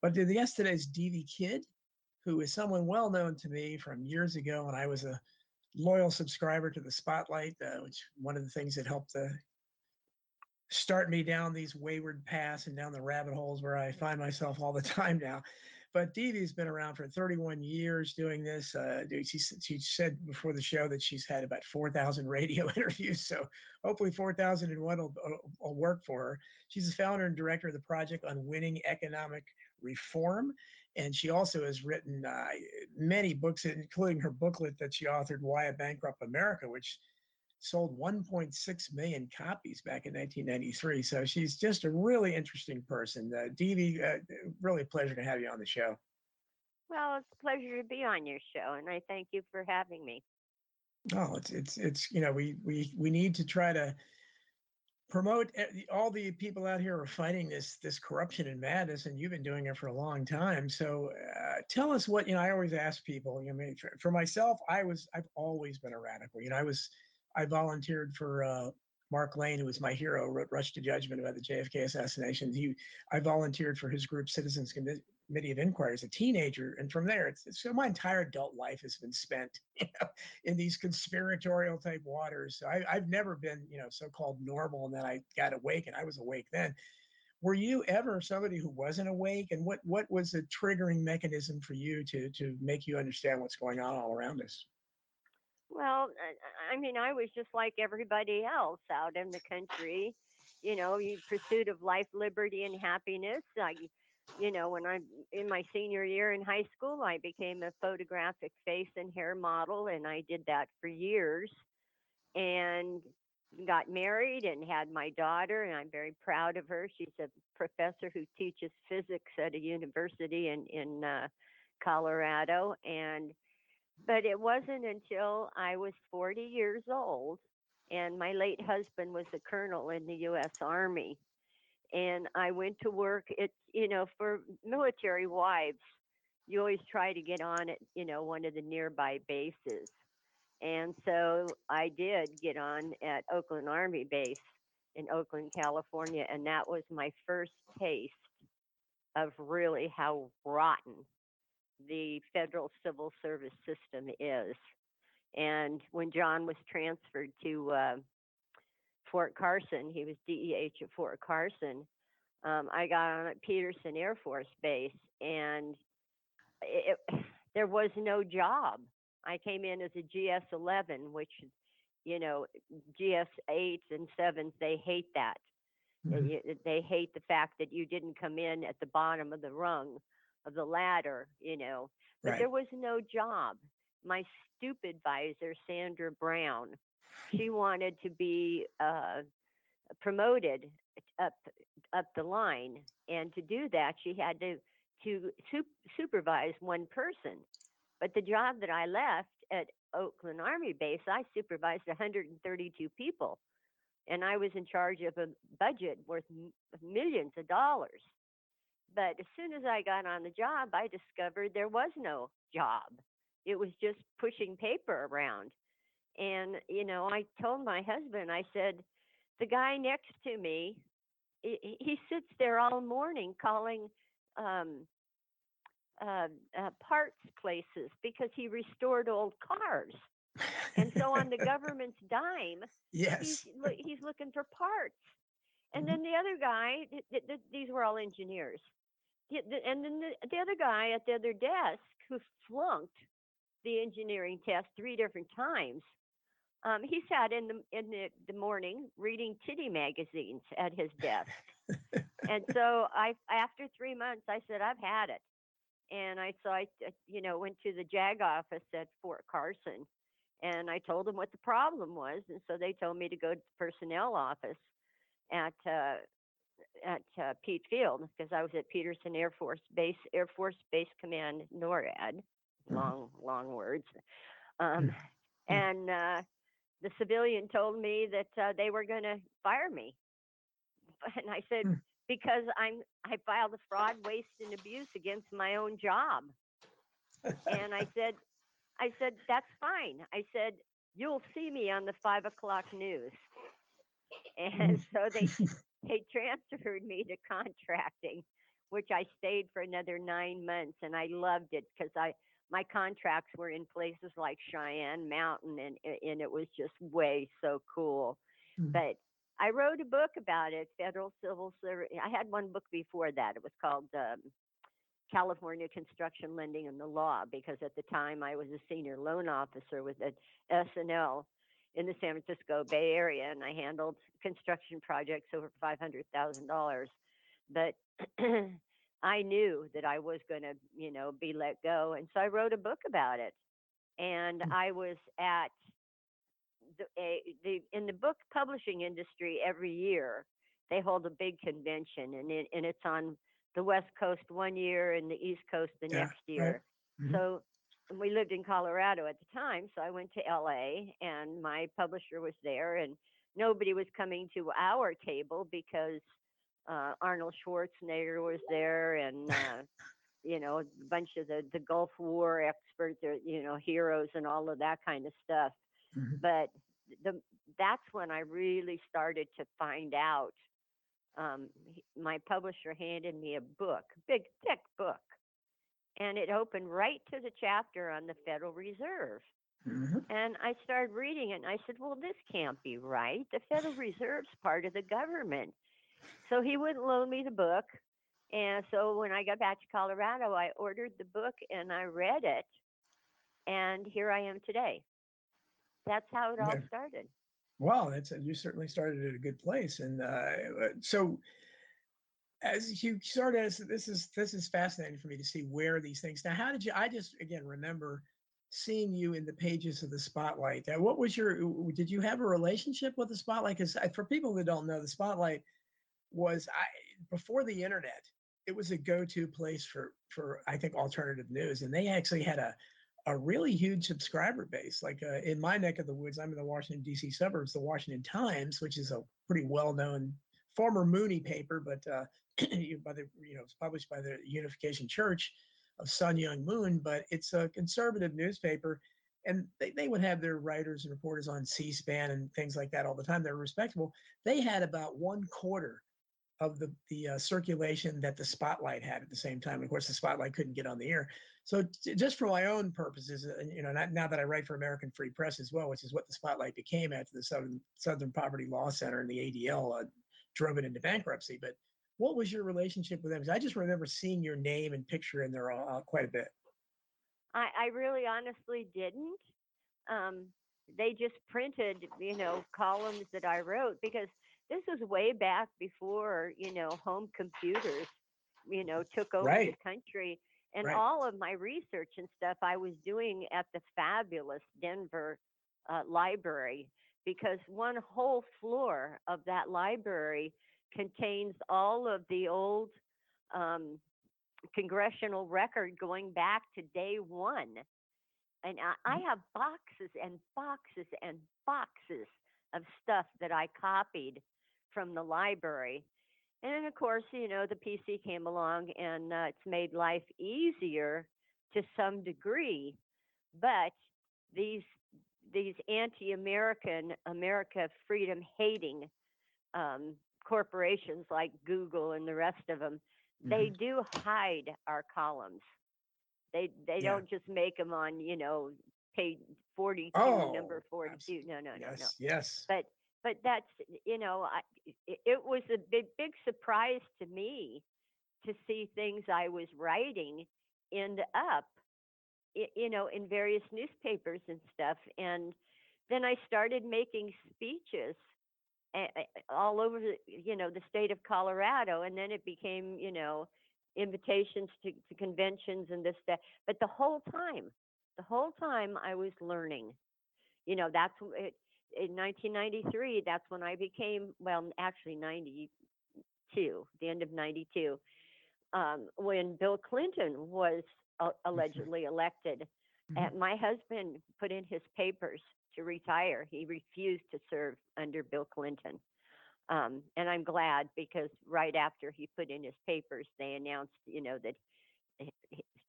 But the guest today is Kidd, who is someone well known to me from years ago when I was a loyal subscriber to the Spotlight, uh, which one of the things that helped uh, start me down these wayward paths and down the rabbit holes where I find myself all the time now. But Devvy's been around for 31 years doing this. Uh, she, she said before the show that she's had about 4,000 radio interviews. So hopefully 4,001 will, will work for her. She's the founder and director of the project on winning economic reform. And she also has written uh, many books, including her booklet that she authored, Why a Bankrupt America, which sold 1.6 million copies back in 1993. So she's just a really interesting person. Uh, Devvy, uh, really a pleasure to have you on the show. Well, it's a pleasure to be on your show, and I thank you for having me. Oh, it's it's it's you know we we we need to try to promote all the people out here are fighting this this corruption and madness and you've been doing it for a long time so uh, tell us what you know i always ask people you know I mean, for, for, myself i was i've always been a radical you know i was I volunteered for uh, Mark Lane, who was my hero, wrote Rush to Judgment about the JFK assassination. He, I volunteered for his group, Citizens Committee of Inquiry, as a teenager, and from there, it's, it's, so my entire adult life has been spent you know, in these conspiratorial type waters. So I, I've never been, you know, so-called normal, and then I got awake, and I was awake then. Were you ever somebody who wasn't awake, and what what was the triggering mechanism for you to to make you understand what's going on all around us? Well, I mean, I was just like everybody else out in the country, you know, pursuit of life, liberty, and happiness. I, you know, when I'm in my senior year in high school, I became a photographic face and hair model, and I did that for years. And got married and had my daughter, and I'm very proud of her. She's a professor who teaches physics at a university in in uh, Colorado, and but it wasn't until I was 40 years old and my late husband was a colonel in the US Army and I went to work it's you know for military wives you always try to get on at you know one of the nearby bases and so I did get on at Oakland Army base in Oakland California and that was my first taste of really how rotten the federal civil service system is. And when John was transferred to uh, Fort Carson, he was DEH at Fort Carson. Um, I got on at Peterson Air Force Base, and it, there was no job. I came in as a GS 11, which, you know, GS 8s and 7s, they hate that. Mm-hmm. They, hate the fact that you didn't come in at the bottom of the rung of the ladder, you know. But right. there was no job. My stupid advisor, Sandra Brown, she wanted to be uh, promoted up up the line, and to do that, she had to to su- supervise one person. But the job that I left at Oakland Army Base, I supervised 132 people, and I was in charge of a budget worth m- millions of dollars. But as soon as I got on the job, I discovered there was no job. It was just pushing paper around. And, you know, I told my husband, I said, the guy next to me, he, sits there all morning calling um, uh, uh, parts places because he restored old cars. and so on the government's dime, yes, he's, he's looking for parts. And mm-hmm. then the other guy, th- th- these were all engineers and then the, the other guy at the other desk who flunked the engineering test three different times. Um, he sat in the in the, the morning reading titty magazines at his desk, and so I after three months I said I've had it, and I so I you know went to the JAG office at Fort Carson, and I told them what the problem was, and so they told me to go to the personnel office at uh, at uh, Pete Field because I was at Peterson Air Force Base, Air Force Base Command, NORAD. Mm-hmm. Long, long words. Um, mm-hmm. and uh, the civilian told me that uh, they were going to fire me, and I said mm. because I'm I filed a fraud, waste, and abuse against my own job. and I said, I said that's fine. I said you'll see me on the five o'clock news. And mm. so they they transferred me to contracting, which I stayed for another nine months, and I loved it because I my contracts were in places like Cheyenne Mountain, and and it was just way so cool. Mhm. But I wrote a book about it, Federal Civil Service. I had one book before that. It was called um, California Construction Lending and the Law, because at the time I was a senior loan officer with the S&L in the San Francisco Bay Area, and I handled construction projects over five hundred thousand dollars. But I knew that I was going to, you know, be let go, and so I wrote a book about it. And Mm. I was at the, a, the in the book publishing industry every year they hold a big convention, and it, and it's on the West Coast one year and the East Coast the Yeah, next right. year. Mhm. So and we lived in Colorado at the time, so I went to LA and my publisher was there and nobody was coming to our table because uh, Arnold Schwarzenegger was there and uh, you know a bunch of the the Gulf War experts, or, you know heroes and all of that kind of stuff. Mhm. But the that's when I really started to find out. Um, he- my publisher handed me a book, big thick book, and it opened right to the chapter on the Federal Reserve. Mhm. And I started reading it and I said, well, this can't be right. The Federal Reserve's part of the government. So he wouldn't loan me the book. And so when I got back to Colorado, I ordered the book and I read it. And here I am today. That's how it all started. Well, that's you certainly started at a good place, and uh, uh, so as you started, this is this is fascinating for me to see where these things. Now, how did you? I just again remember seeing you in the pages of the Spotlight. Now, what was your? Did you have a relationship with the Spotlight? Because for people that don't know, the Spotlight was I before the internet. It was a go-to place for for I think alternative news, and they actually had a a really huge subscriber base. Like uh, in my neck of the woods, I'm in the Washington D.C. suburbs. The Washington Times, which is a pretty well-known former Moonie paper, but uh, by the you know it's published by the Unification Church of Sun Myung Moon, but it's a conservative newspaper. And they, they would have their writers and reporters on C-SPAN and things like that all the time. They're respectable. They had about one quarter of the the uh, circulation that the Spotlight had at the same time. Of course, the Spotlight couldn't get on the air. So t- just for my own purposes, uh, you know, not, now that I write for American Free Press as well, which is what the Spotlight became after the Southern Southern Poverty Law Center and the ADL uh, drove it into bankruptcy. But what was your relationship with them? I just remember seeing your name and picture in there uh, quite a bit. I, I really honestly didn't. Um, they just printed, you know, columns that I wrote because this was way back before, you know, home computers, you know, took over Right. the country. And Right. all of my research and stuff I was doing at the fabulous Denver uh, library because one whole floor of that library contains all of the old um, congressional record going back to day one. And I, I have boxes and boxes and boxes of stuff that I copied from the library. And of course, you know, the PC came along and uh, it's made life easier to some degree. But these these anti-American, America freedom-hating um, corporations like Google and the rest of them, they do hide our columns. They they Yeah. don't just make them on you know page forty two, Oh, number forty two. No, no, no, no. yes, yes. But but that's you know I, it, was a big big surprise to me to see things I was writing end up you know in various newspapers and stuff and then I started making speeches all over you know the state of Colorado and then it became you know invitations to, to conventions and this that but the whole time the whole time I was learning you know that's it, in 1993 that's when I became well actually 92 the end of 92 um, when Bill Clinton was uh, allegedly elected Mhm. and my husband put in his papers to retire he refused to serve under Bill Clinton um, and I'm glad because right after he put in his papers, they announced, you know, that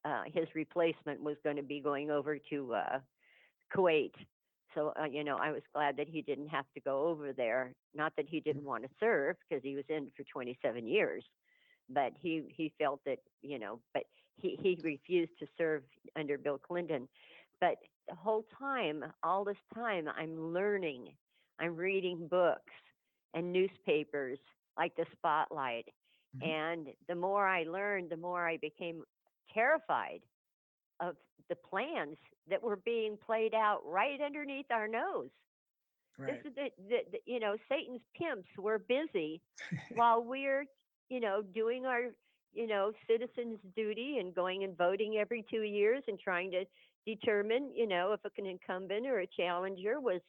uh, his replacement was going to be going over to uh, Kuwait. So, uh, you know, I was glad that he didn't have to go over there. Not that he didn't want to serve because he was in for 27 years, but he he felt that you know, but he he refused to serve under Bill Clinton. But the whole time, all this time, I'm learning. I'm reading books and newspapers like the Spotlight. Mhm. And the more I learned, the more I became terrified of the plans that were being played out right underneath our nose. Right. This is the, the, the you know Satan's pimps were busy while we're you know doing our you know citizens' duty and going and voting every two years and trying to determine you know if an incumbent or a challenger was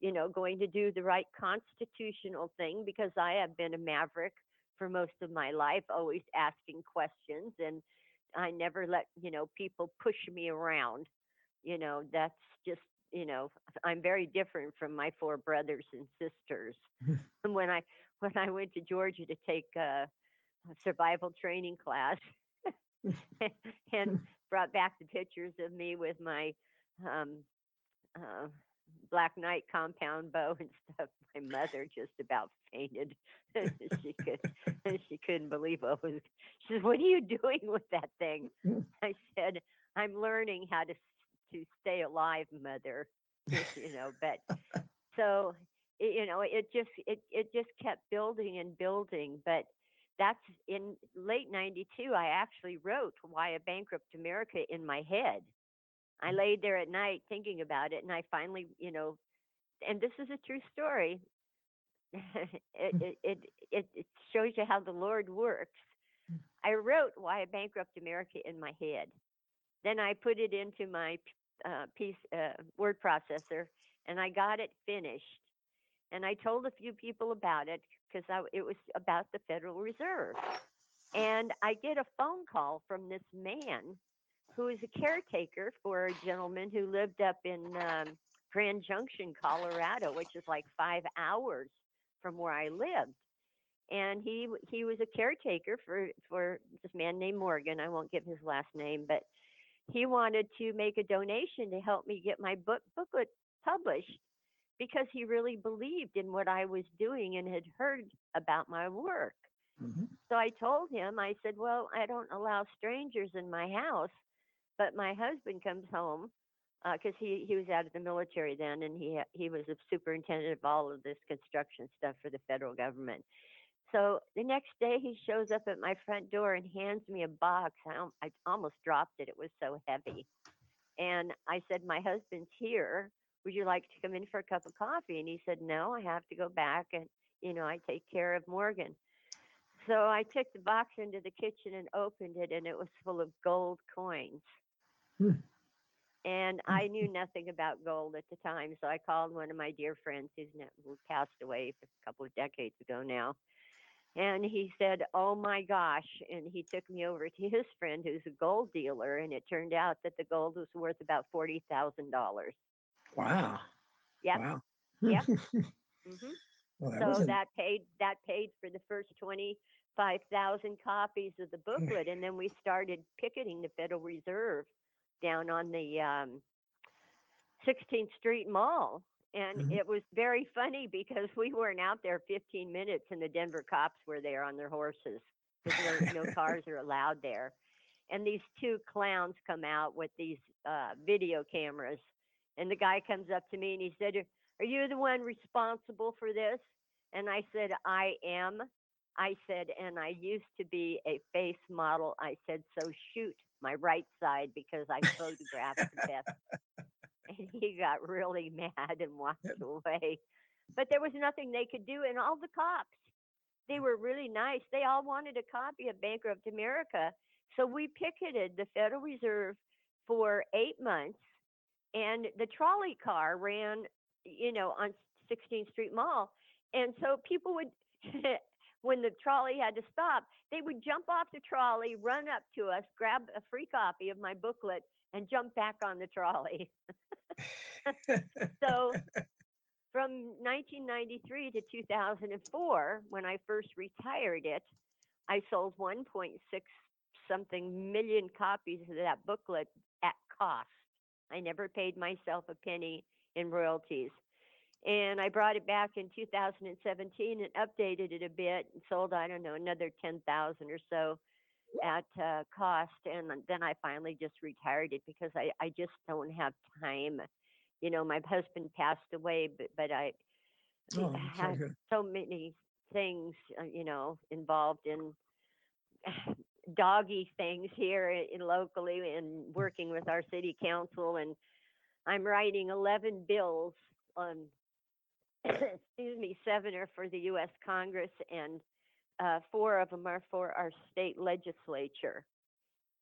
you know going to do the right constitutional thing because I have been a maverick for most of my life, always asking questions and I never let you know people push me around. You know that's just you know I'm very different from my four brothers and sisters. and when I when I went to Georgia to take a survival training class and brought back the pictures of me with my um, uh, Black Knight compound bow and stuff, my mother just about fainted. she could she couldn't believe what was. She said, "What are you doing with that thing?" Mm. I said, "I'm learning how to to stay alive, mother." you know, but so you know it just it it just kept building and building but that's in late 92 i actually wrote why a bankrupt america in my head i laid there at night thinking about it and i finally you know and this is a true story. It, it it it it shows you how the lord works. I wrote why a bankrupt america in my head. Then i put it into my uh, piece uh, word processor and I got it finished. And I told a few people about it because it was about the Federal Reserve. And I get a phone call from this man who is a caretaker for a gentleman who lived up in um, Grand Junction, Colorado, which is like five hours from where I lived. And he he was a caretaker for for this man named Morgan. I won't give his last name, but he wanted to make a donation to help me get my book booklet published because he really believed in what I was doing and had heard about my work. Mhm. So I told him, I said, Well, I don't allow strangers in my house, but my husband comes home uh, because he, he was out of the military then and he, he was the superintendent of all of this construction stuff for the federal government. So the next day he shows up at my front door and hands me a box. I, I almost dropped it, it was so heavy. And I said, My husband's here. Would you like to come in for a cup of coffee? And he said, No, I have to go back and, you know, I take care of Morgan. So I took the box into the kitchen and opened it, and it was full of gold coins. Hmm. And I knew nothing about gold at the time, so I called one of my dear friends who's now, who passed away a couple of decades ago now. And he said, Oh my gosh. And he took me over to his friend who's a gold dealer. And it turned out that the gold was worth about $40,000. Wow. Yep. Wow. Yep. hmm well, that so wasn't that paid that paid for the first 25,000 copies of the booklet. and then we started picketing the Federal Reserve down on the um, 16th Street Mall. And Mhm. it was very funny because we weren't out there 15 minutes and the Denver cops were there on their horses because no, no cars are allowed there. And these two clowns come out with these uh, video cameras. And the guy comes up to me and he said, Are you the one responsible for this? And I said, I am. I said, and I used to be a face model. I said, so shoot my right side because I photographed the best. And he got really mad and walked away. But there was nothing they could do. And all the cops, they were really nice. They all wanted a copy of Bankrupt America. So we picketed the Federal Reserve for eight months. And the trolley car ran, you know, on 16th Street Mall. And so people would, when the trolley had to stop, they would jump off the trolley, run up to us, grab a free copy of my booklet, and jump back on the trolley. so from 1993 to 2004, when I first retired it, I sold 1.6 something million copies of that booklet at cost. I never paid myself a penny in royalties. And I brought it back in 2017 and updated it a bit and sold, I don't know, another 10,000 or so at uh, cost. And then I finally just retired it because I, I just don't have time. You know, my husband passed away, but, but I Oh, had to so many things, uh, you know, involved in doggy things here in locally and working with our city council and I'm writing 11 bills on, excuse me, seven are for the U.S. Congress and uh, four of them are for our state legislature.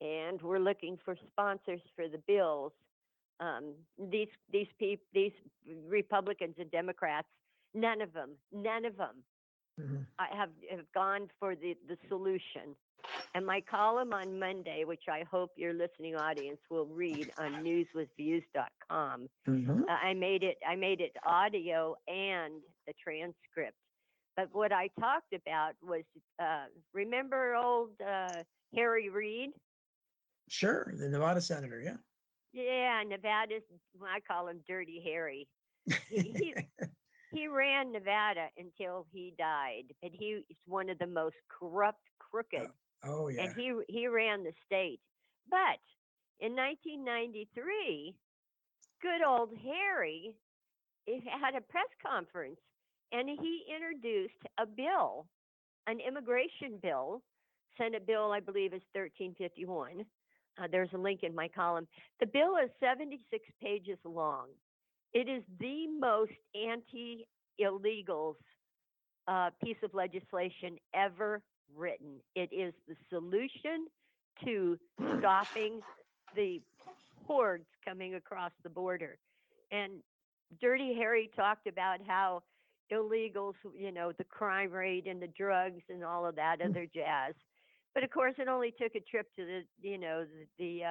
And we're looking for sponsors for the bills. Um, these these peop- these Republicans and Democrats, none of them, none of them Mhm. I have, have gone for the, the solution. And my column on Monday, which I hope your listening audience will read on newswithviews.com, Mhm. uh, I made it, I made it audio and the transcript. But what I talked about was, uh, remember old, uh, Harry Reid? Sure, the Nevada senator, yeah. Yeah, Nevada's, I call him Dirty Harry. He, he, he ran Nevada until he died, but he is one of the most corrupt, crooked oh yeah. and he he ran the state. But in 1993, good old Harry eh, had a press conference and he introduced a bill, an immigration bill, Senate bill I believe is 1351. Uh, there's a link in my column. The bill is 76 pages long. It is the most anti-illegals uh, piece of legislation ever written. It is the solution to stopping the hordes coming across the border. And Dirty Harry talked about how illegals, you know, the crime rate and the drugs and all of that Mm. other jazz. But of course, it only took a trip to the, you know, the, the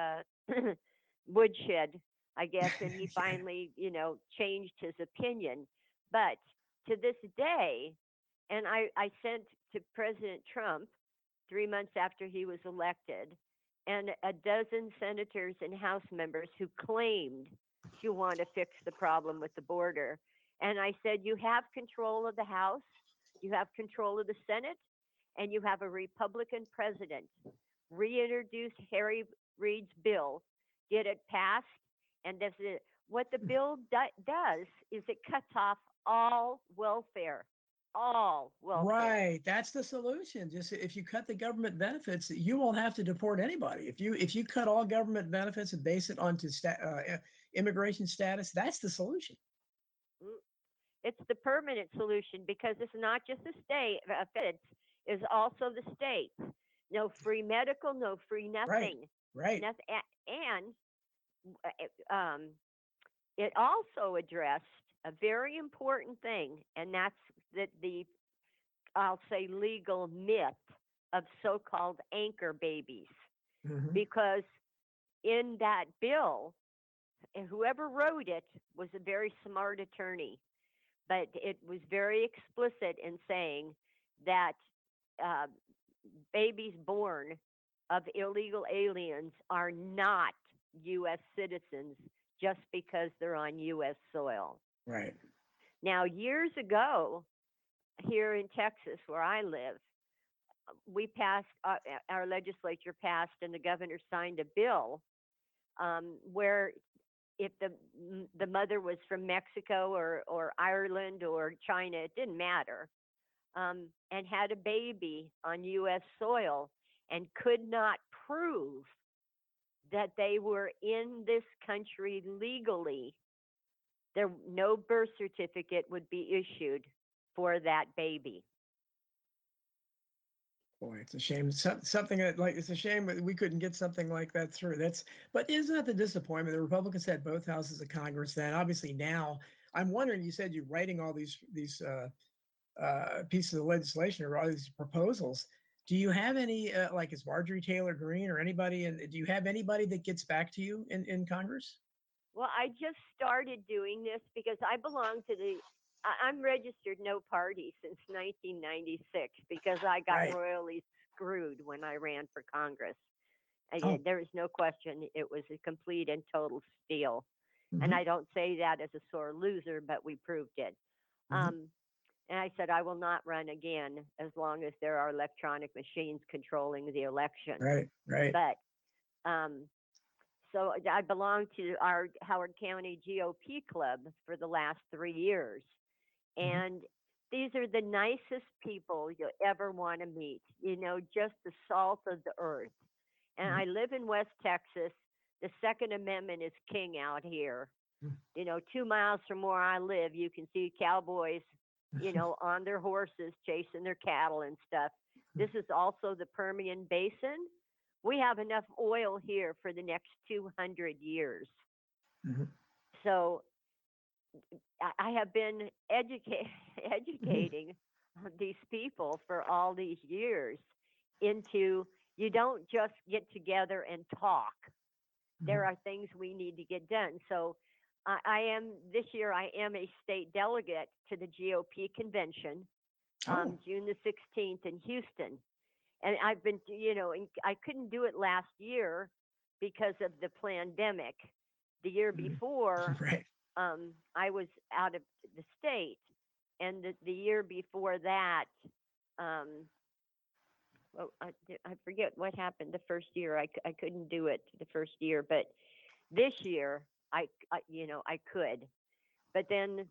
uh, woodshed, I guess, and he finally, you know, changed his opinion. But to this day, and I, I sent to President Trump three months after he was elected, and a dozen senators and House members who claimed to want to fix the problem with the border. And I said, You have control of the House, you have control of the Senate, and you have a Republican president. Reintroduce Harry Reid's bill, get it passed, and what the hmm. bill do- does is it cuts off all welfare, all welfare. Right, that's the solution. Just if you cut the government benefits, you won't have to deport anybody. If you if you cut all government benefits and base it onto sta- uh, immigration status, that's the solution. It's the permanent solution because it's not just the state, uh, feds, is also the state. No free medical, no free nothing. Right. Noth- a- and uh, um, it also addressed a very important thing, and that's that the, I'll say, legal myth of so-called anchor babies Mhm. because in that bill, whoever wrote it was a very smart attorney, but it was very explicit in saying that uh, babies born of illegal aliens are not U.S. citizens just because they're on U.S. soil. Right. Now, years ago, here in Texas, where I live, uh, we passed, uh, our legislature passed, and the governor signed a bill um, where if the the mother was from Mexico or or Ireland or China, it didn't matter, um, and had a baby on U.S. soil and could not prove that they were in this country legally, there no birth certificate would be issued for that baby. Boy, it's a shame. Some, something that like it's a shame that we couldn't get something like that through. That's but isn't that the disappointment? The Republicans had both houses of Congress then. Obviously now, I'm wondering. You said you're writing all these these uh, uh, pieces of legislation or all these proposals. Do you have any uh, like is Marjorie Taylor Greene or anybody? And do you have anybody that gets back to you in in Congress? Well, I just started doing this because I belong to the. I- I'm registered no party since 1996 because I got Right. royally screwed when I ran for Congress. And Oh. there is no question it was a complete and total steal. And Mhm. I don't say that as a sore loser, but we proved it. Mhm. Um, and I said, I will not run again as long as there are electronic machines controlling the election. Right, right. But um, so I belong to our Howard County GOP club for the last three years. Mhm. And these are the nicest people you'll ever want to meet, you know, just the salt of the earth. And Mhm. I live in West Texas. The Second Amendment is king out here. Mm. You know, two miles from where I live, you can see cowboys, you know, on their horses chasing their cattle and stuff. This is also the Permian Basin. We have enough oil here for the next 200 years. Mhm. So I- have been educa- educating these people for all these years into you don't just get together and talk. There Mhm. are things we need to get done. So I, I am this year. I am a state delegate to the GOP convention, um, Oh, June the 16th in Houston, and I've been, you know, I couldn't do it last year because of the pandemic. The year Mhm. before, right. Um, I was out of the state, and the, the year before that, um, well, I, I forget what happened the first year. I, I couldn't do it the first year, but this year I you know, I could. But then,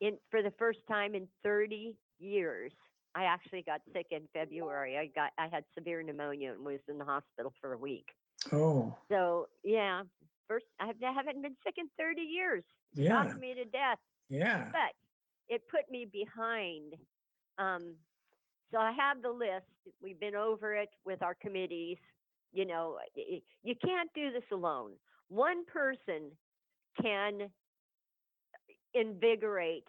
in for the first time in 30 years, I actually got sick in February. I got I had severe pneumonia and was in the hospital for a week. Oh, So yeah, first I have- I haven't been sick in 30 years yeah, shocked me to death. yeah. But it put me behind. Um, so I have the list. We've been over it with our committees. You know, you can't do this alone. One person can invigorate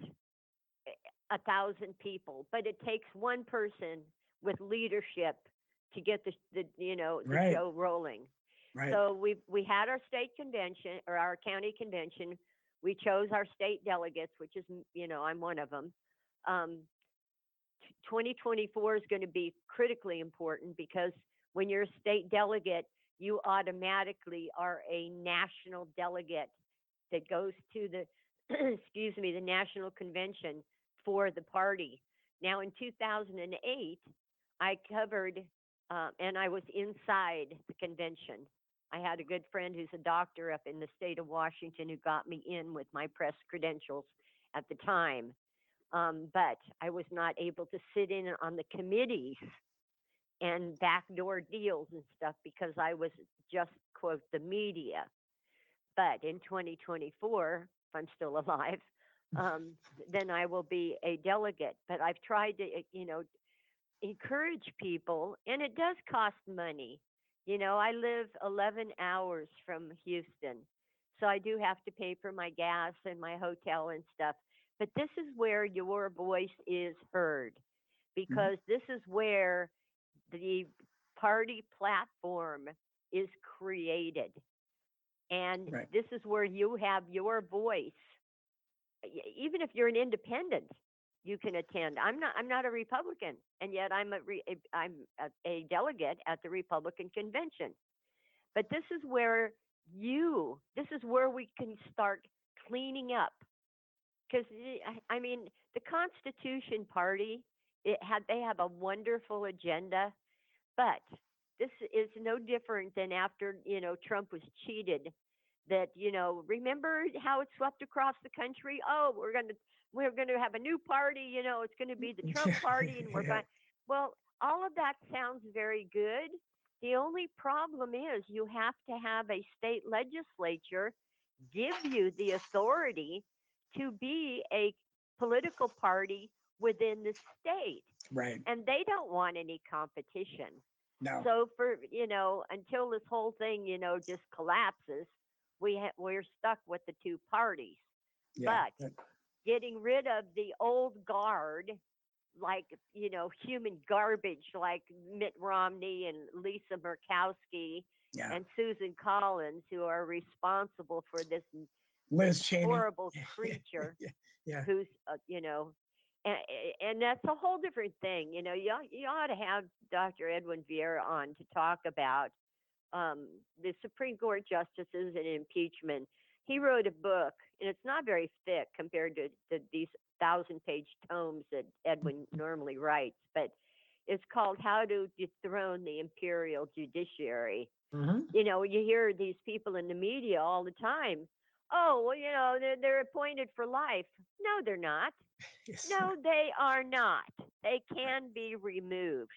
a thousand people, but it takes one person with leadership to get the, the you know the Right. show rolling. Right. So we we had our state convention or our county convention. We chose our state delegates, which is you know I'm one of them. Um, 2024 is going to be critically important because when you're a state delegate, you automatically are a national delegate that goes to the excuse me the national convention for the party. Now in 2008, I covered uh, and I was inside the convention. I had a good friend who's a doctor up in the state of Washington who got me in with my press credentials at the time. Um, but I was not able to sit in on the committees and backdoor deals and stuff because I was just, quote, the media. But in 2024, if I'm still alive, um, then I will be a delegate. But I've tried to, uh, you know, encourage people, and it does cost money. You know, I live 11 hours from Houston, so I do have to pay for my gas and my hotel and stuff. But this is where your voice is heard mm-hmm. because this is where the party platform is created. And Right. this is where you have your voice. Even if you're an independent, you can attend. I'm not. I'm not a Republican, and yet I'm a. Re, I'm a, a delegate at the Republican convention. But this is where you. This is where we can start cleaning up. Because I mean, the Constitution Party. It had. They have a wonderful agenda, but this is no different than after you know Trump was cheated. That you know, remember how it swept across the country? Oh, we're gonna we're going to have a new party. You know, it's going to be the Trump party, and we're Yeah. going. Well, all of that sounds very good. The only problem is you have to have a state legislature give you the authority to be a political party within the state, Right. and they don't want any competition. No. So for you know, until this whole thing you know just collapses, we ha- we're stuck with the two parties yeah. but- getting rid of the old guard, like you know, human garbage, like Mitt Romney and Lisa Murkowski yeah. and Susan Collins, who are responsible for this Liz Cheney. horrible creature Yeah. Yeah. who's, uh, you know, and, and that's a whole different thing. You know, you ought, you ought to have Dr. Edwin Vieira on to talk about um, the Supreme Court justices and impeachment. He wrote a book, and it's not very thick compared to, to these thousand page tomes that Edwin normally writes, but it's called How to Dethrone the Imperial Judiciary. Mhm. You know, you hear these people in the media all the time. Oh, well, you know, they're, they're appointed for life. No, they're not. Yes. No, they are not. They can be removed.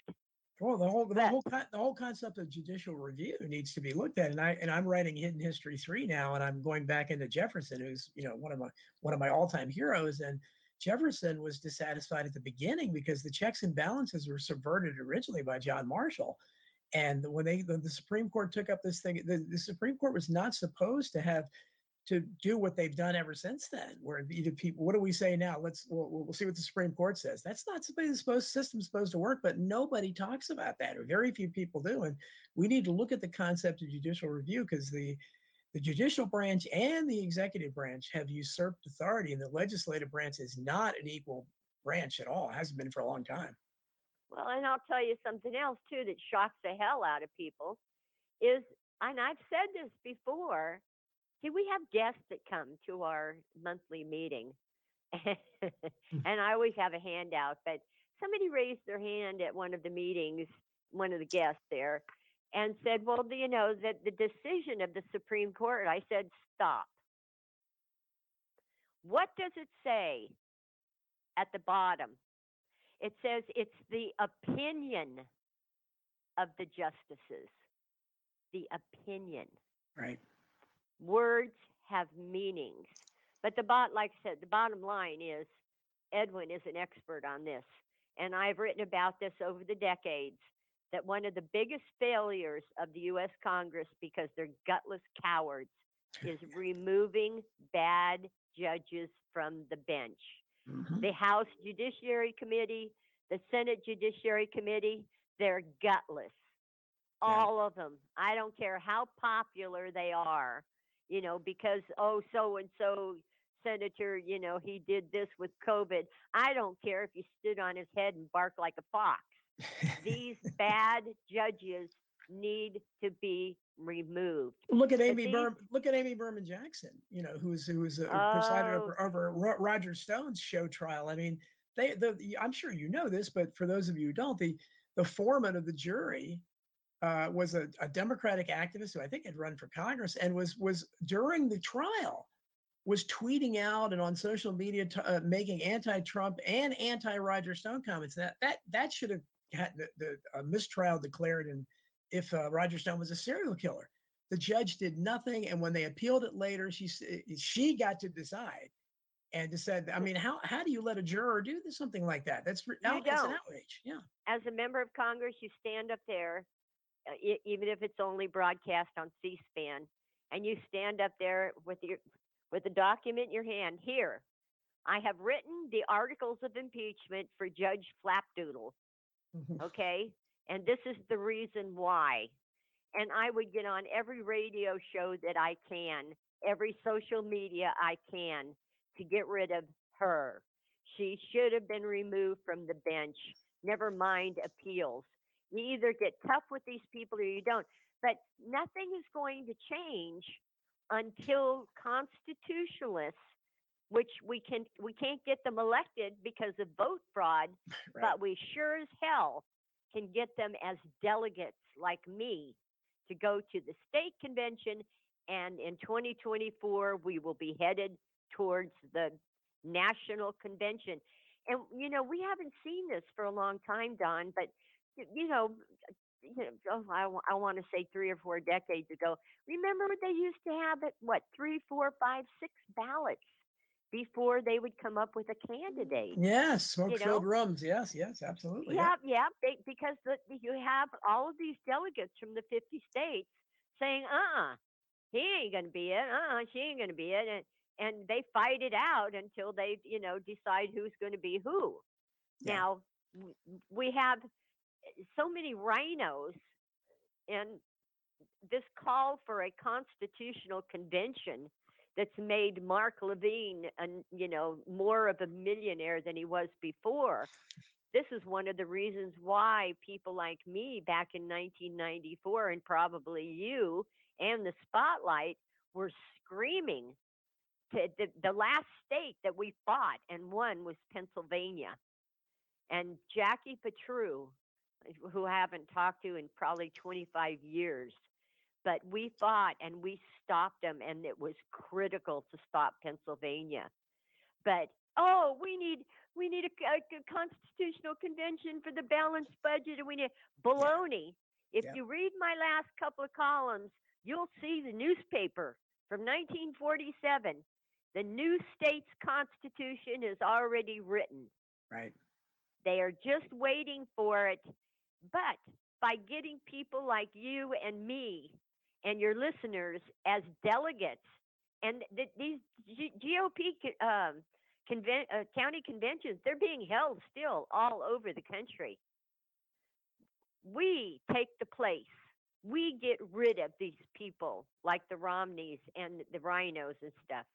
Well, the whole the But- whole con- the whole concept of judicial review needs to be looked at, and I and I'm writing Hidden History three now, and I'm going back into Jefferson, who's you know one of my one of my all time heroes, and Jefferson was dissatisfied at the beginning because the checks and balances were subverted originally by John Marshall, and when they the, the Supreme Court took up this thing, the, the Supreme Court was not supposed to have to do what they've done ever since then. Where either people, what do we say now? Let's we'll, we'll see what the Supreme Court says. That's not the supposed system's supposed to work, but nobody talks about that, or very few people do. And we need to look at the concept of judicial review because the the judicial branch and the executive branch have usurped authority, and the legislative branch is not an equal branch at all. It hasn't been for a long time. Well, and I'll tell you something else too that shocks the hell out of people is, and I've said this before. See, we have guests that come to our monthly meeting, mm. and I always have a handout. But somebody raised their hand at one of the meetings, one of the guests there, and said, "Well, do you know that the decision of the Supreme Court?" I said, "Stop. What does it say at the bottom?" It says it's the opinion of the justices. The opinion. Right. Words have meanings. But the bot like I said, the bottom line is Edwin is an expert on this. And I've written about this over the decades that one of the biggest failures of the US Congress because they're gutless cowards is removing bad judges from the bench Mhm. the House Judiciary Committee, the Senate Judiciary Committee, they're gutless. All of them. I don't care how popular they are, you know, because, oh, so and so senator, you know, he did this with COVID. I don't care if you stood on his head and barked like a fox. These bad judges need to be removed. Look at Amy these- Berman. Look at Amy Berman Jackson. You know, who's who's presided Oh. over, over Roger Stone's show trial. I mean, they. The, the- I'm sure you know this, but for those of you who don't, the the foreman of the jury uh, was a, a Democratic activist who I think had run for Congress and was was during the trial was tweeting out and on social media t- uh, making anti-Trump and anti-Roger Stone comments. That that that should have had the, the a mistrial declared and if uh, Roger Stone was a serial killer. The judge did nothing, and when they appealed it later, she eh, she got to decide, and just said, I mean, how how do you let a juror do this, something like that? That's You that's an outrage. Yeah, as a member of Congress, you stand up there, e- even if it's only broadcast on C-SPAN, and you stand up there with your with a document in your hand. Here, I have written the articles of impeachment for Judge Flapdoodle. Mhm. Okay, and this is the reason why. And I would get on every radio show that I can, every social media I can, to get rid of her. She should have been removed from the bench. Never mind appeals. You either get tough with these people or you don't. But nothing is going to change until constitutionalists, which we can we can't get them elected because of vote fraud, right. but we sure as hell can get them as delegates like me to go to the state convention. And in 2024, we will be headed towards the national convention. And, you know, we haven't seen this for a long time, Don, but, you know, you know, oh, I, I want to say three or four decades ago. Remember what they used to have at what, three, four, five, six ballots before they would come up with a candidate? yes, smoke-filled know? rooms. Yes, yes, absolutely. Yeah, yeah, they, because the, you have all of these delegates from the 50 states saying, uh-uh, he ain't going to be it. Uh-uh, she ain't going to be it. And, and they fight it out until they, you know, decide who's going to be who. Yeah. Now, we have uh, Eh, so many RINOs and this call for a constitutional convention that's made Mark Levin, an, you know, more of a millionaire than he was before. This is one of the reasons why people like me back in 1994 and probably you and the Spotlight were screaming to the, the last state that we fought and won was Pennsylvania. And Jackie Patru, who I haven't talked to in probably 25 years, but we fought and we stopped them, and it was critical to stop Pennsylvania. But oh, we need we need a, a- a constitutional convention for the balanced budget, and we need baloney. If Yeah. you read my last couple of columns, you'll see the newspaper from 1947. The new state's constitution is already written. Right. They are just waiting for it. But by getting people like you and me and your listeners as delegates, and th- these G- GOP um, conven- uh, county conventions, they're being held still all over the country. We take the place. We get rid of these people like the Romneys and the RINOs and stuff.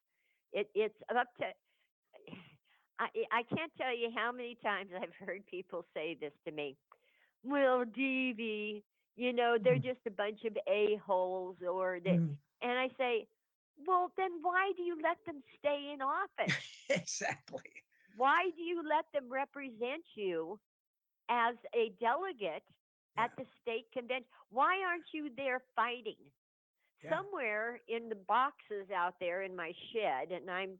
It, it's up to I, I can't tell you how many times I've heard people say this to me. Well, Devvy, you know, they're Mhm. just a bunch of a-holes or they, Mhm. and I say, well, then why do you let them stay in office? exactly. why do you let them represent you as a delegate at the state convention? Why aren't you there fighting? Yeah. Somewhere in the boxes out there in my shed, and I'm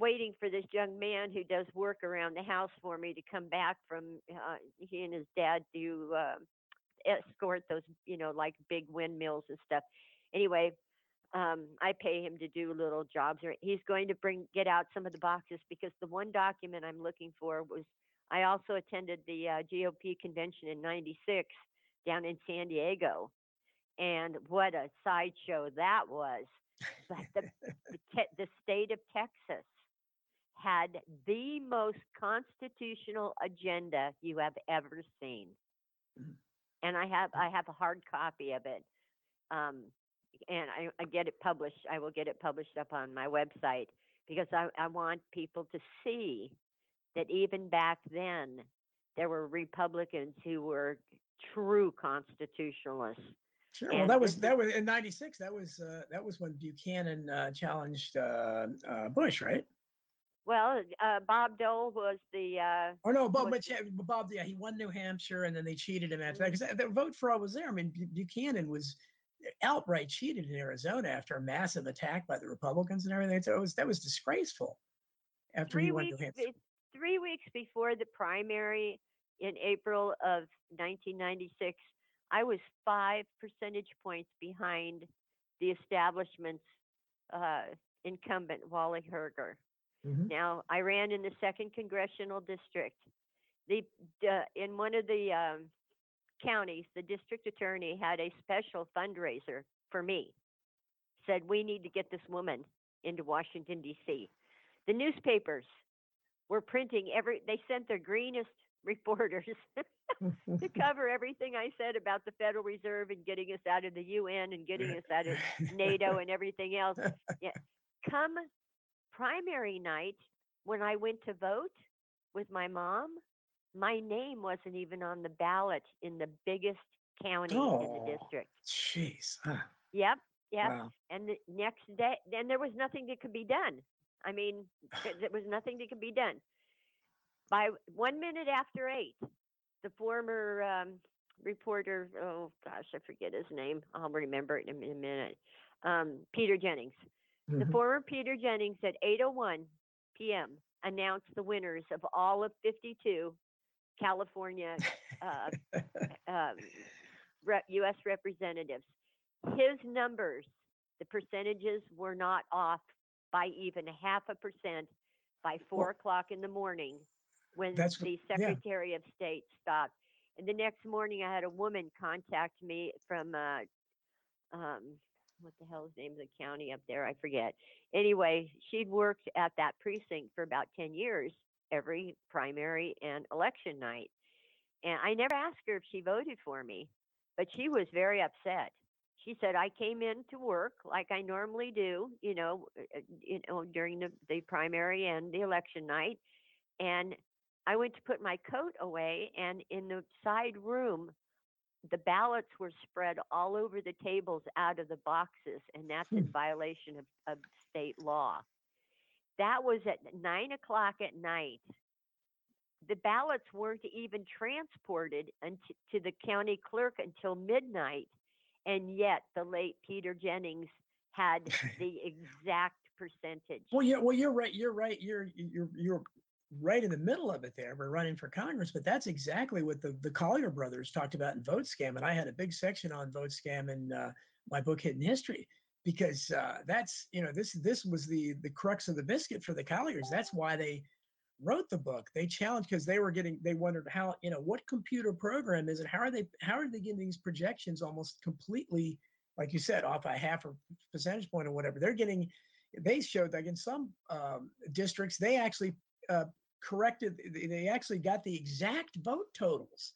waiting for this young man who does work around the house for me to come back from uh, he and his dad do uh, escort those you know like big windmills and stuff. Anyway um, i pay him to do little jobs or he's going to bring get out some of the boxes because the one document i'm looking for was i also attended the uh, gop convention in 96 down in san diego. And what a sideshow that was. But the the, te- the state of Texas had the most constitutional agenda you have ever seen. Mhm. And I have I have a hard copy of it. Um, and I, I get it published. I will get it published up on my website because I, I want people to see that even back then there were Republicans who were true constitutionalists. Sure. Well, that was that was in '96. That was uh, that was when Buchanan uh, challenged uh, uh, Bush, right? Well, uh, Bob Dole was the uh, Or no, Bob, was Bob, yeah, he won New Hampshire, and then they cheated him after that because the vote fraud was there. I mean, Buchanan was outright cheated in Arizona after a massive attack by the Republicans and everything. So it was that was disgraceful. After three he won New weeks Hampshire, three weeks before the primary in April of 1996, I was five percentage points behind the establishment's uh, incumbent Wally Herger. Mhm. Now I ran in the second congressional district. The uh, in one of the um, counties, the district attorney had a special fundraiser for me. Said we need to get this woman into Washington D.C. The newspapers were printing every. They sent their greenest reporters to cover everything I said about the Federal Reserve and getting us out of the UN and getting us out of NATO and everything else. Yeah. Come primary night, when I went to vote with my mom, my name wasn't even on the ballot in the biggest county in Oh. the district. Jeez. huh, Yep. Yep. Wow. And the next day, then there was nothing that could be done. I mean, there was nothing that could be done. By one minute after eight, the former um, reporter, oh gosh, I forget his name. I'll remember it in a, a minute. Um, Peter Jennings. The Mhm. former Peter Jennings at 8:01 p.m. announced the winners of all of 52 California uh, um, rep, U.S. representatives. His numbers, the percentages were not off by even half a percent by four Well, o'clock in the morning when the yeah. Secretary of State stopped. And the next morning, I had a woman contact me from, uh, um, what the hell is the name of the county up there? I forget. Anyway, she'd worked at that precinct for about 10 years every primary and election night. And I never asked her if she voted for me, but she was very upset. She said, I came in to work like I normally do, you know, uh, uh, you know, during the, the primary and the election night. And I went to put my coat away, and in the side room the ballots were spread all over the tables out of the boxes, and that's in Hmm. violation of, of state law. That was at nine o'clock at night. The ballots weren't even transported unto, to the county clerk until midnight, and yet the late Peter Jennings had the exact percentage. Well, yeah, well, you're right. You're right. You're you're you're right in the middle of it there. We're running for Congress, but that's exactly what the the Collier brothers talked about in Votescam, and I had a big section on Votescam in uh, my book Hidden History because uh, that's you know this this was the the crux of the biscuit for the Colliers. That's why they wrote the book. They challenged because they were getting they wondered how you know what computer program is it? How are they how are they getting these projections almost completely like you said off a half a percentage point or whatever? They're getting they showed like in some um, districts they actually uh, corrected they- actually got the exact vote totals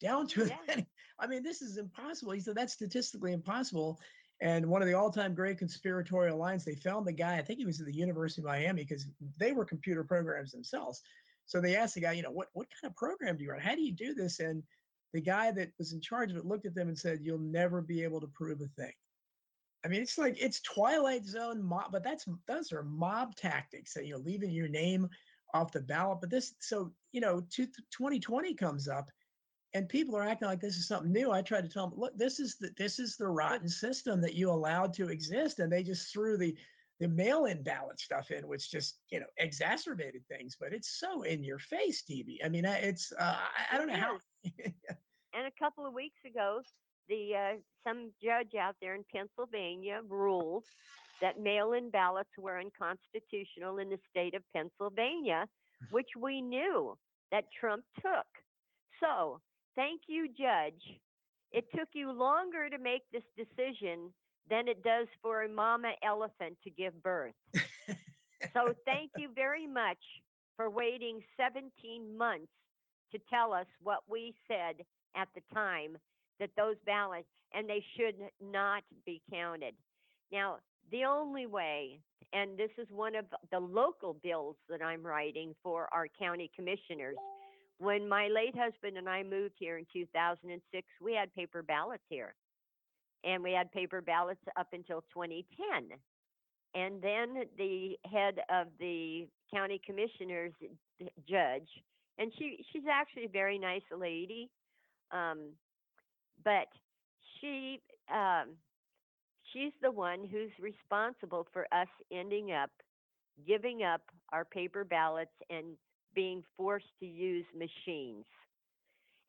down to Yeah. i mean this is impossible he said that's statistically impossible and one of the all-time great conspiratorial lines they found the guy i think he was at the university of miami because they were computer programs themselves so they asked the guy you know what what kind of program do you run how do you do this and the guy that was in charge of it looked at them and said you'll never be able to prove a thing I mean, it's like it's Twilight Zone mob, but that's those are mob tactics. That, you know, leaving your name off the ballot. But this, so you know, two, 2020 comes up, and people are acting like this is something new. I tried to tell them, look, this is the this is the rotten system that you allowed to exist, and they just threw the the mail-in ballot stuff in, which just you know exacerbated things. But it's so in your face, Stevie. I mean, I- it's uh, I, I don't know how. and a couple of weeks ago, the uh, some judge out there in Pennsylvania ruled that mail-in ballots were unconstitutional in the state of Pennsylvania, mm-hmm. which we knew that Trump took. So, thank you, judge. It took you longer to make this decision than it does for a mama elephant to give birth. so, thank you very much for waiting 17 months to tell us what we said at the time that those ballots and they should not be counted. Now, the only way, and this is one of the local bills that I'm writing for our county commissioners. When my late husband and I moved here in 2006, we had paper ballots here. And we had paper ballots up until 2010. And then the head of the county commissioners judge, and she she's actually a very nice lady, um, but she um, she's the one who's responsible for us ending up giving up our paper ballots and being forced to use machines.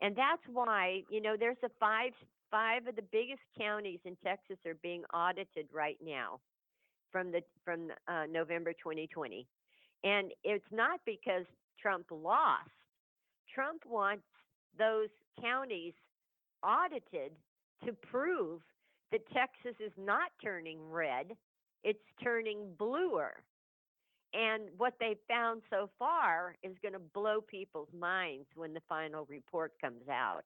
And that's why, you know, there's a five five of the biggest counties in Texas are being audited right now from the from uh, November 2020. And it's not because Trump lost. Trump wants those counties audited to prove that Texas is not turning red, it's turning bluer. And what they found so far is going to blow people's minds when the final report comes out.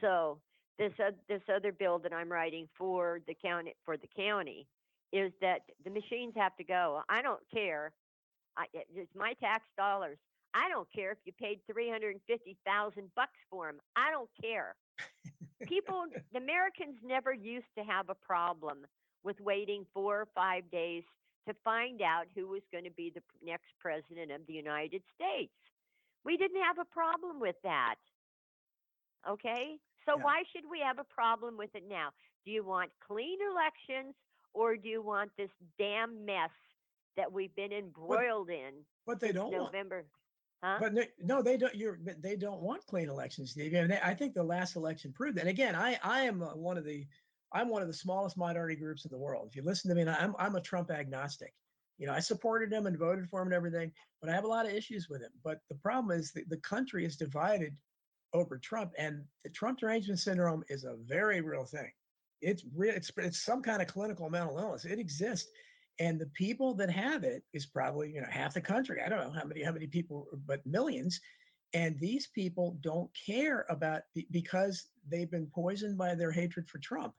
So this uh, this other bill that I'm writing for the county for the county is that the machines have to go. I don't care. I, it's my tax dollars. I don't care if you paid three hundred and fifty thousand bucks for them. I don't care. People, the Americans never used to have a problem with waiting four or five days to find out who was going to be the next president of the United States. We didn't have a problem with that. Okay? So Yeah. why should we have a problem with it now? Do you want clean elections or do you want this damn mess that we've been embroiled in But they don't want November? Huh? But no, they don't. You're, they don't want clean elections, Steve. And they, I think the last election proved that. Again, I, I am uh, one of the, I'm one of the smallest minority groups in the world. If you listen to me, and I'm, I'm a Trump agnostic. You know, I supported him and voted for him and everything, but I have a lot of issues with him. But the problem is that the country is divided over Trump, and the Trump derangement syndrome is a very real thing. It's real. It's it's some kind of clinical mental illness. It exists, and the people that have it is probably you know half the country. I don't know how many how many people, but millions. And these people don't care about because they've been poisoned by their hatred for Trump.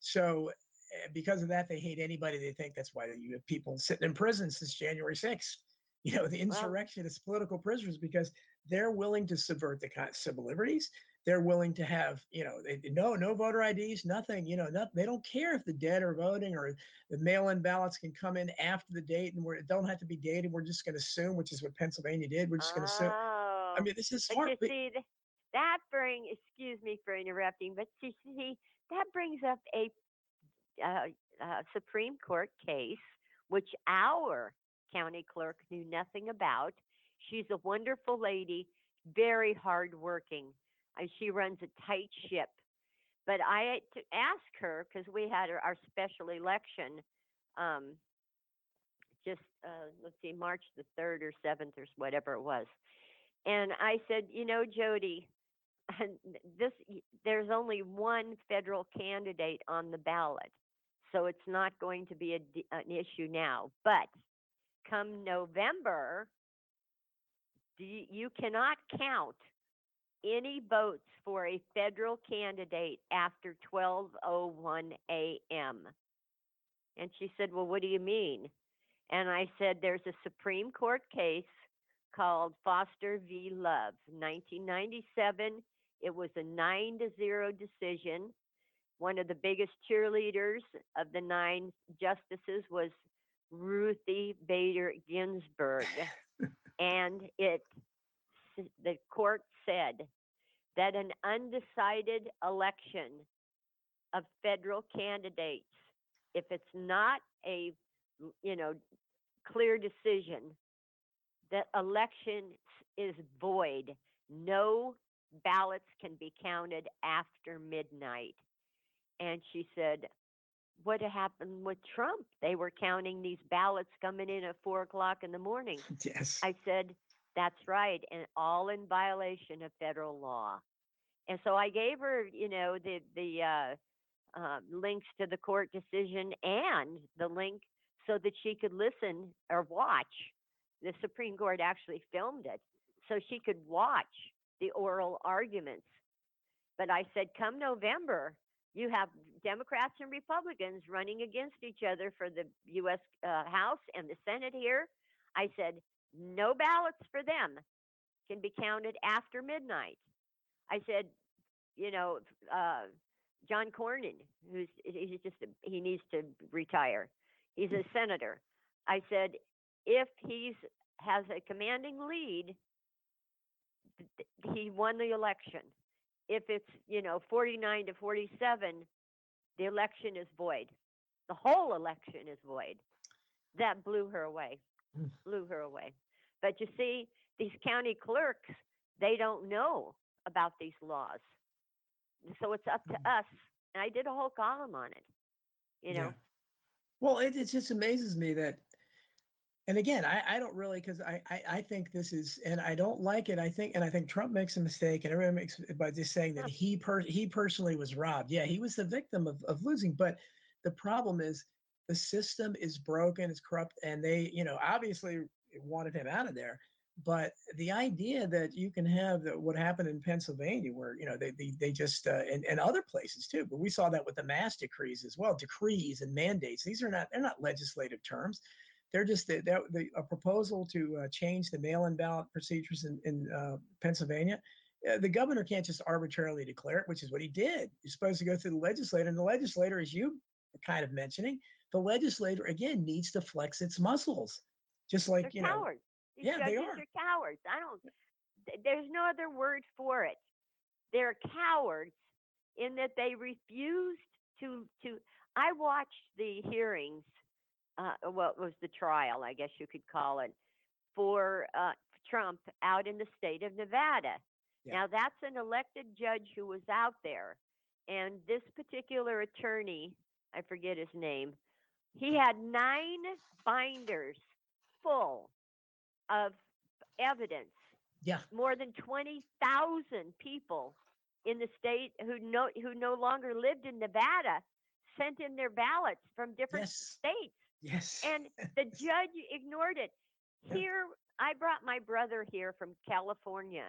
So eh, because of that, they hate anybody. They think that's why you have people sitting in prison since January 6th. You know, the insurrectionists, political prisoners, because they're willing to subvert the civil liberties. They're willing to have, you know, they, no, no voter IDs, nothing, you know, not, they don't care if the dead are voting or the mail-in ballots can come in after the date and we're, don't have to be dated. We're just going to assume, which is what Pennsylvania did. We're just going to assume. Oh, I mean, this is you but- see, that bring. Excuse me for interrupting, but you see, that brings up a uh, uh, Supreme Court case which our county clerk knew nothing about. She's a wonderful lady, very hardworking. Uh, she runs a tight ship. But I to ask her because we had our, our special election um, just uh, let's see, March the third or seventh or whatever it was. And I said, you know, Jody, this there's only one federal candidate on the ballot, so it's not going to be a an issue now. But come November, you cannot count any votes for a federal candidate after 12:01 a.m. And she said, "Well, what do you mean?" And I said, "There's a Supreme Court case called Foster v. Love, 1997. It was a nine to zero decision. One of the biggest cheerleaders of the nine justices was Ruthie Bader Ginsburg, and it the court said that an undecided election of federal candidates, if it's not a you know clear decision, that election is void. No ballots can be counted after midnight. And she said, What happened with Trump? They were counting these ballots coming in at four o'clock in the morning. yes. I said, That's right, and all in violation of federal law. And so I gave her, you know, the the uh, uh, links to the court decision and the link so that she could listen or watch. The Supreme Court actually filmed it, so she could watch the oral arguments. But I said, come November, you have Democrats and Republicans running against each other for the U.S. Uh, House and the Senate here. I said, no ballots for them can be counted after midnight. I said, you know, uh, John Cornyn, who's he's just a, he needs to retire. He's a senator. I said, if he's has a commanding lead, he won the election. If it's you know 49 to 47, the election is void. The whole election is void. That blew her away. Mm. Blew her away. But you see, these county clerks, they don't know about these laws. So it's up to Mhm. us. And I did a whole column on it. You know, Yeah. Well, it, it just amazes me that, and again, I, I don't really because I, I I think this is, and I don't like it. I think, and I think Trump makes a mistake, and everyone makes by just saying that he per he personally was robbed. Yeah, he was the victim of of losing, but the problem is the system is broken, it's corrupt, and they, you know, obviously wanted him out of there. But the idea that you can have that what happened in Pennsylvania, where you know they they, they just uh, and, and other places too, but we saw that with the mass decrees as well, decrees and mandates. These are not they're not legislative terms. They're just the, the, the, a proposal to uh, change the mail-in ballot procedures in, in uh, Pennsylvania. Uh, the governor can't just arbitrarily declare it, which is what he did. You're supposed to go through the legislator, and the legislator, as you kind of mentioning, the legislator again needs to flex its muscles, just like they're you know. cowards. These yeah, they judges are. cowards. I don't. th- There's no other word for it. They're cowards in that they refused to to. I watched the hearings. Uh, what was the trial? I guess you could call it for uh, Trump out in the state of Nevada. Yeah. Now that's an elected judge who was out there, and this particular attorney, I forget his name, he had nine binders full of evidence. Yeah, More than 20,000 people in the state who no who no longer lived in Nevada sent in their ballots from different Yes. states yes. and the judge ignored it. Here, I brought my brother here from California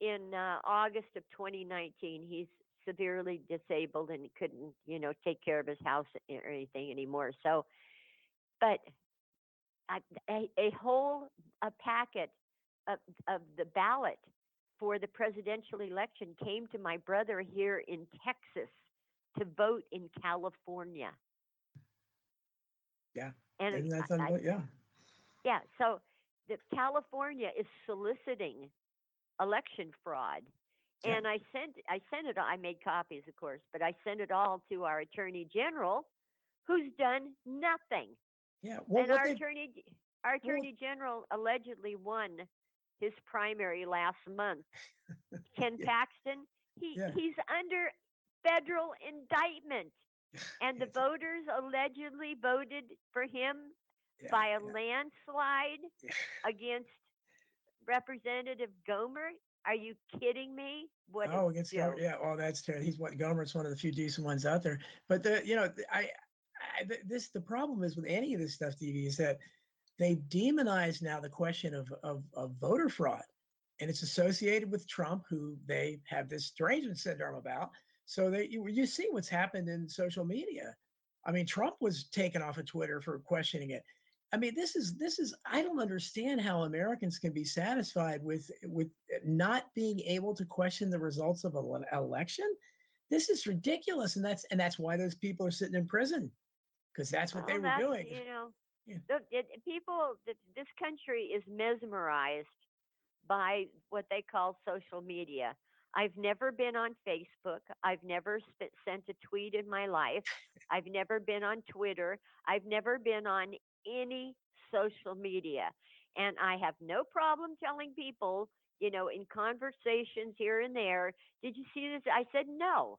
in uh, August of 2019. He's severely disabled and couldn't, you know, take care of his house or anything anymore. So, but a, a whole a packet of of the ballot for the presidential election came to my brother here in Texas to vote in California. Yeah, And Isn't I- that I- unbelievable? Yeah. yeah, so the California is soliciting election fraud. Yeah. And I sent I sent it I made copies of course, but I sent it all to our attorney general who's done nothing. Yeah. Well, and our they, attorney our attorney general allegedly won his primary last month. Ken Yeah. Paxton, he Yeah. he's under federal indictment. And the voters allegedly voted for him yeah, by a landslide against Representative Gohmert. Are you kidding me? What Oh, against Gohmert, yeah. Oh, that's terrible. He's what Gohmert's one of the few decent ones out there. But the, you know, I, I this the problem is with any of this stuff, TV, is that they demonize now the question of of, of voter fraud, and it's associated with Trump, who they have this derangement syndrome about. So they you, you see what's happened in social media. I mean, Trump was taken off of Twitter for questioning it. I mean, this is this is I don't understand how Americans can be satisfied with with not being able to question the results of an election. This is ridiculous, and that's and that's why those people are sitting in prison because that's what they oh, were that's, doing. You know, Yeah. the, it, people, th- this country is mesmerized by what they call social media. I've never been on Facebook. I've never sp- sent a tweet in my life. I've never been on Twitter. I've never been on any social media. And I have no problem telling people, you know, in conversations here and there, did you see this? I said, no.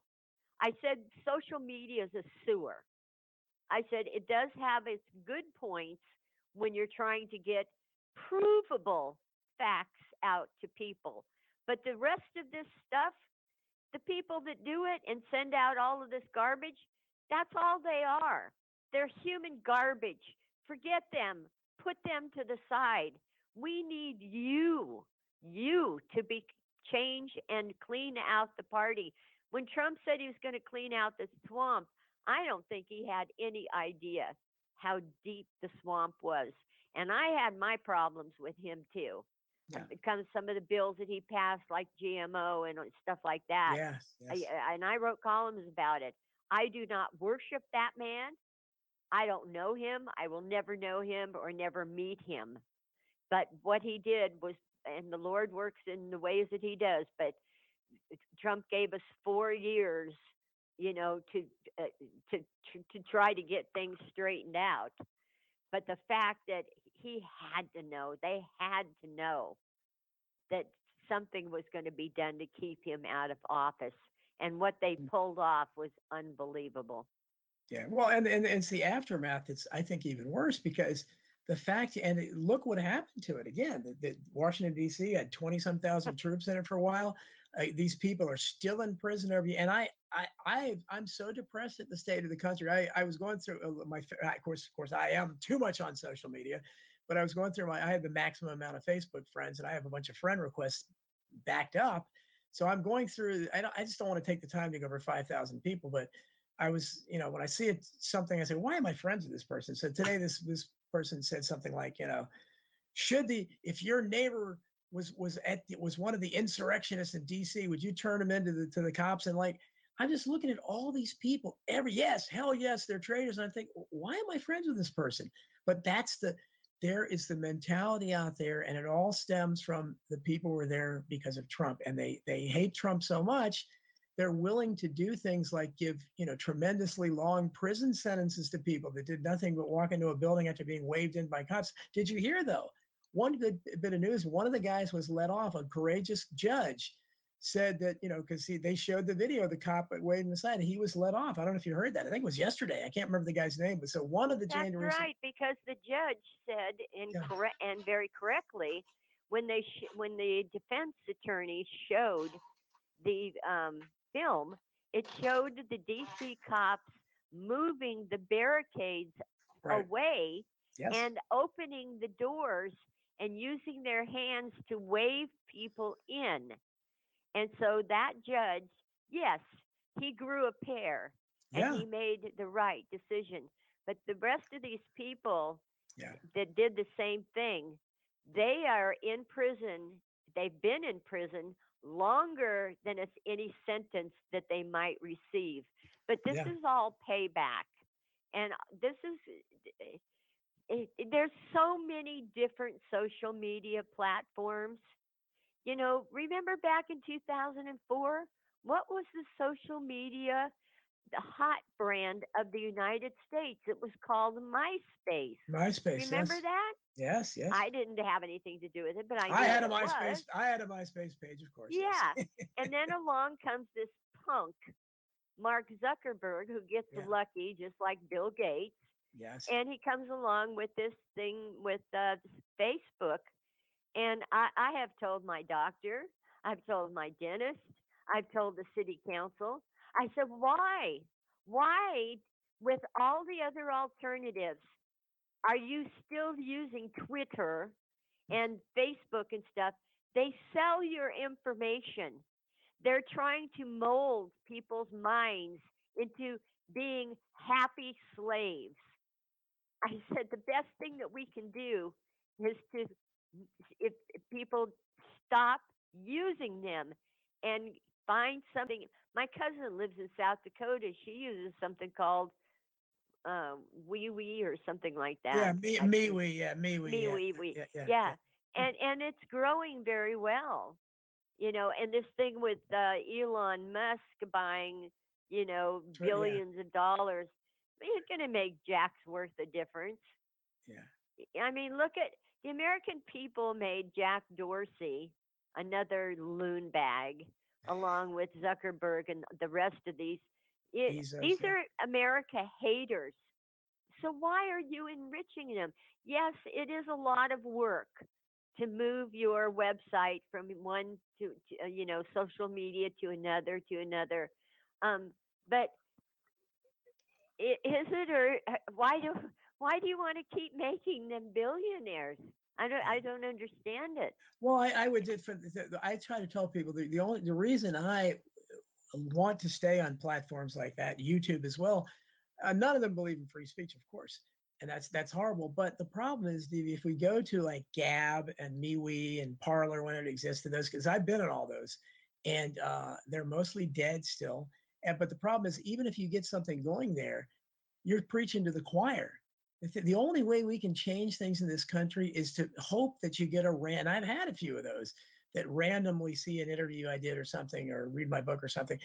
I said, social media is a sewer. I said it does have its good points when you're trying to get provable facts out to people. But the rest of this stuff, the people that do it and send out all of this garbage, that's all they are. They're human garbage. Forget them. Put them to the side. We need you, you to be change and clean out the party. When Trump said he was going to clean out the swamp, I don't think he had any idea how deep the swamp was. And I had my problems with him too. Yeah. It comes some of the bills that he passed, like GMO and uh, stuff like that. Yes, yes. I- and I wrote columns about it. I do not worship that man. I don't know him. I will never know him or never meet him. But what he did was, and the Lord works in the ways that he does, but Trump gave us four years, you know, to uh, to to to try to get things straightened out. But the fact that he had to know, they had to know that something was going to be done to keep him out of office. And what they Mm. pulled off was unbelievable. Yeah, well, and, and it's the aftermath that's I think even worse because the fact and look what happened to it again. That, the Washington D.C. had twenty some thousand troops in it for a while. Uh, these people are still in prison every, and I, I, I, I'm so depressed at the state of the country. I, I was going through uh, my, of course, of course, I am too much on social media, but I was going through my, I have the maximum amount of Facebook friends, and I have a bunch of friend requests backed up. So I'm going through. I I just don't want to take the time to go over five thousand people, but I was, you know, when I see it something, I say, why am I friends with this person? So today this this person said something like, you know, should the if your neighbor was was at the, was one of the insurrectionists in DC, would you turn him into the to the cops? And like, I'm just looking at all these people. Every yes, hell yes, they're traitors. And I think, why am I friends with this person? But that's the there is the mentality out there, and it all stems from the people who were there because of Trump, and they they hate Trump so much they're willing to do things like give you know tremendously long prison sentences to people that did nothing but walk into a building after being waved in by cops did you hear though one good bit of news one of the guys was let off. A courageous judge said that you know because they showed the video of the cop waiting aside and he was let off. I don't know if you heard that. I think it was yesterday. I can't remember the guy's name but so one of the That's january right, because the judge said, in Yeah. and very correctly, when they sh- when the defense attorney showed the um, film, it showed the DC cops moving the barricades right. away yes. and opening the doors and using their hands to wave people in. And so that judge, yes, he grew a pair and he made the right decision. But the rest of these people Yeah. that did the same thing, they are in prison. They've been in prison longer than it's any sentence that they might receive. But this Yeah. is all payback. And this is, eh, it, it- there's so many different social media platforms. You know, remember back in 2004? What was the social media, the hot brand of the United States? It was called MySpace. MySpace. Remember yes. that? Yes, yes. I didn't have anything to do with it, but I, I had a MySpace. was. I had a MySpace page, of course. yes. Yeah. and then along comes this punk, Mark Zuckerberg, who gets Yeah. lucky just like Bill Gates. Yes. And he comes along with this thing with uh, Facebook. And I, I have told my doctor, I've told my dentist, I've told the city council. I said, why? Why, with all the other alternatives, are you still using Twitter and Facebook and stuff? They sell your information. They're trying to mold people's minds into being happy slaves. I said the best thing that we can do is to, if, if people stop using them and find something. My cousin lives in South Dakota. She uses something called um, Wee Wee or something like that. yeah, me, me, think- we, yeah, me, we, Me yeah, Wee Wee. yeah, yeah, Yeah, and and it's growing very well. You know, and this thing with uh, Elon Musk buying, you know, billions of dollars, it's going to make Jack's worth a difference. yeah. I mean, look at the American people made Jack Dorsey another loon bag, along with Zuckerberg and the rest of these. It- Bezos, these yeah. are America haters. So why are you enriching them? Yes, it is a lot of work to move your website from one to, to uh, you know social media to another to another. Um, but is it or uh, why do why do you want to keep making them billionaires? I don't I don't understand it. Well, I, I would for I try to tell people the, the only the reason I want to stay on platforms like that, YouTube as well. Uh, none of them believe in free speech, of course, and that's that's horrible. But the problem is, if we go to like Gab and MeWe and Parler when it existed, those because I've been in all those, and uh, they're mostly dead still. And but the problem is, even if you get something going there, you're preaching to the choir. The only way we can change things in this country is to hope that you get a ran. I've had a few of those that randomly see an interview I did or something, or read my book or something.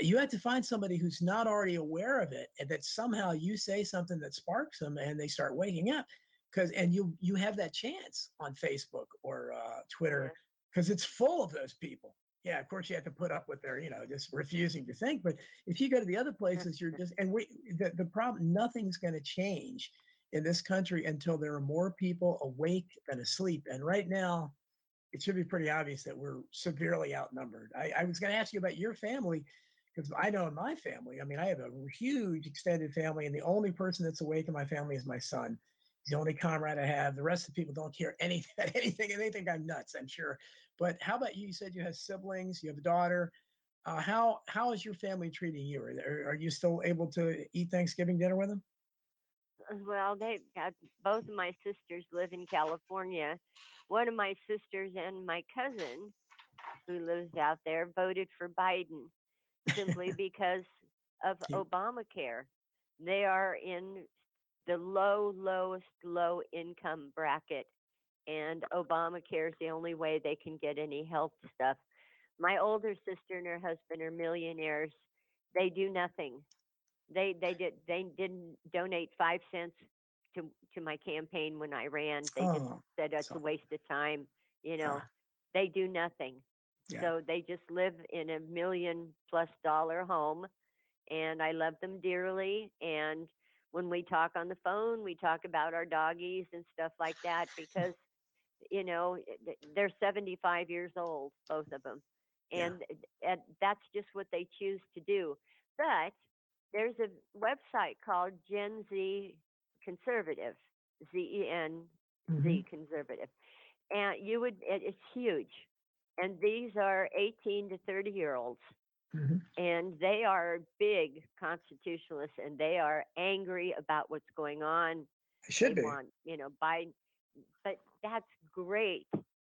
You have to find somebody who's not already aware of it, and that somehow you say something that sparks them, and they start waking up. Because and you you have that chance on Facebook or uh, Twitter because it's full of those people. Yeah, of course you have to put up with their, you know, just refusing to think. But if you go to the other places, you're just and we the, the problem, nothing's going to change in this country until there are more people awake than asleep. And right now, it should be pretty obvious that we're severely outnumbered. I, I was going to ask you about your family because I know in my family, I mean, I have a huge extended family, and the only person that's awake in my family is my son. He's the only comrade I have. The rest of the people don't care anything, anything, and they think I'm nuts. I'm sure. But how about you? You said you have siblings. You have a daughter. Uh, how how is your family treating you? Are, are you still able to eat Thanksgiving dinner with them? Uh, Well, they got both of my sisters live in California. One of my sisters and my cousin, who lives out there, voted for Biden simply because of. Obamacare. They are in the low, lowest, low income bracket, and Obamacare is the only way they can get any health stuff. My older sister and her husband are millionaires. They do nothing. They they did they didn't donate five cents to to my campaign when I ran. They just Oh, said it's a waste of time. You know, they do nothing. Yeah. So they just live in a million plus dollar home and I love them dearly. And when we talk on the phone, we talk about our doggies and stuff like that because, you know, they're 75 years old, both of them. Yeah. And, and that's just what they choose to do. But there's a website called Gen Z Conservative, Z E N. Z conservative. And you would, it, it's huge. And these are 18 to 30 year olds. Mhm. And they are big constitutionalists and they are angry about what's going on. It should they be. want, you know, Biden. But that's great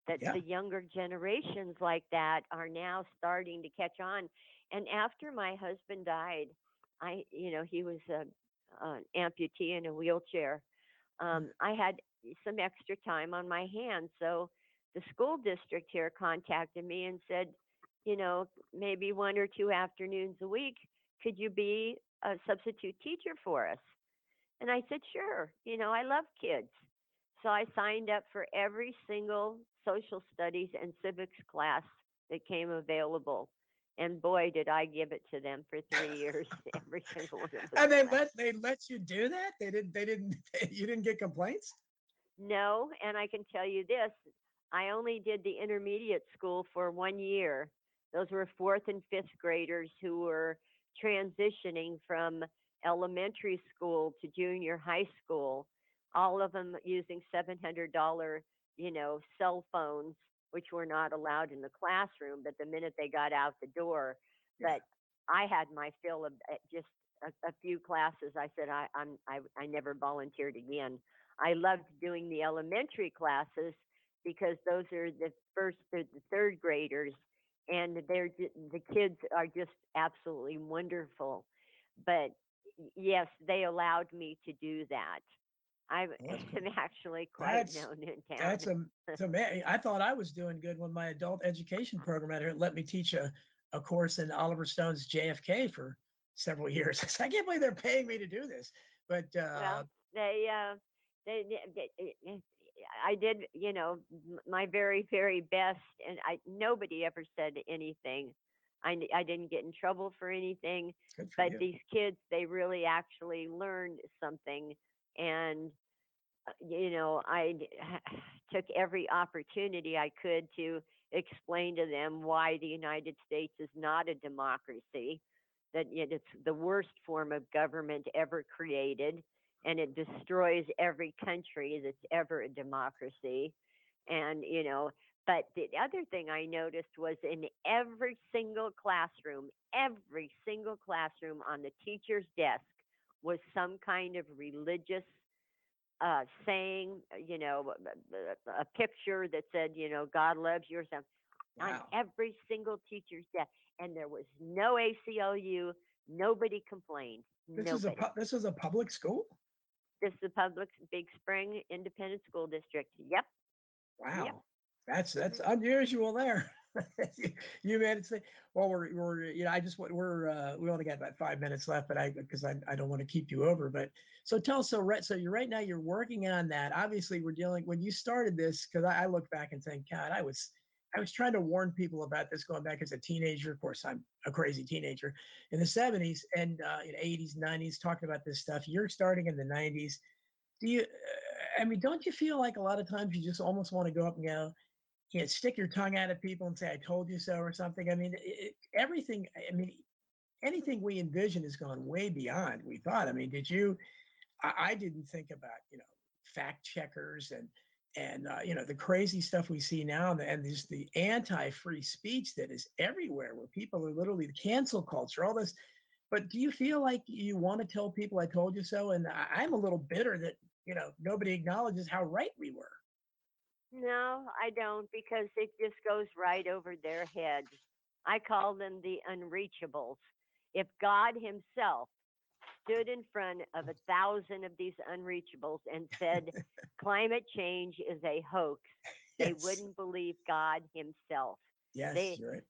that Yeah. the younger generations like that are now starting to catch on. And after my husband died, I, you know, he was a, an amputee in a wheelchair. Um, I had some extra time on my hands, so the school district here contacted me and said, you know, maybe one or two afternoons a week, could you be a substitute teacher for us? And I said, sure. You know, I love kids. So I signed up for every single social studies and civics class that came available. And boy, did I give it to them for three years, every single one And they classes. let they let you do that? They didn't they didn't you didn't get complaints? No, and I can tell you this, I only did the intermediate school for one year. Those were fourth and fifth graders who were transitioning from elementary school to junior high school, all of them using $700, you know, cell phones, which were not allowed in the classroom, but the minute they got out the door, Yeah. but I had my fill of uh, just a, a few classes. I said I, I'm I, I never volunteered again. I loved doing the elementary classes because those are the first through the third graders, and they're the kids are just absolutely wonderful. But yes, they allowed me to do that. I Well, that's cool. am actually quite That's known in town. that's a it's ama- I thought I was doing good when my adult education program at here let me teach a, a course in Oliver Stone's JFK for several years. I said, I can't believe they're paying me to do this. But uh well, they uh, they, they, they I did, you know, m- my very very best, and I nobody ever said anything. I n- I didn't get in trouble for anything. good for but you. these kids they really actually learned something and uh, you know i took every opportunity i could to explain to them why the united states is not a democracy that it's the worst form of government ever created and it destroys every country that's ever a democracy and you know but the other thing I noticed was in every single classroom, every single classroom on the teacher's desk was some kind of religious uh, saying, uh, you know, a- a a picture that said, you know, God loves you or something on every single teacher's desk. And there was no ACLU. Nobody complained. This is a pu- this is a public school? This is the public Big Spring Independent School District. Yep. Wow. That's that's Mhm. unusual there. you, you made it say, well, we're, we're, you know, I just, want we're, uh, we only got about five minutes left, but I, because I, I don't want to keep you over, but so tell us, so right, so you're right now you're working on that. Obviously we're dealing, when you started this, cause I, I look back and think, God, I was, I was trying to warn people about this going back as a teenager. Of course, I'm a crazy teenager in the 70s and uh, in 80s, 90s, talking about this stuff. You're starting in the 90s. Do you, uh, I mean, don't you feel like a lot of times you just almost want to go up and go, you know, stick your tongue out at people and say, I told you so or something? I mean, it, everything, I mean, anything we envision has gone way beyond we thought. I mean, did you, I, I didn't think about, you know, fact checkers and, and uh, you know the crazy stuff we see now and, and there's the anti-free speech that is everywhere where people are literally the cancel culture all this but do you feel like you want to tell people i told you so and I, i'm a little bitter that you know nobody acknowledges how right we were No, I don't because it just goes right over their heads. I call them the unreachables. If God Himself stood in front of a thousand of these unreachables and said, climate change is a hoax, they Yes. wouldn't believe God Himself. yes they- right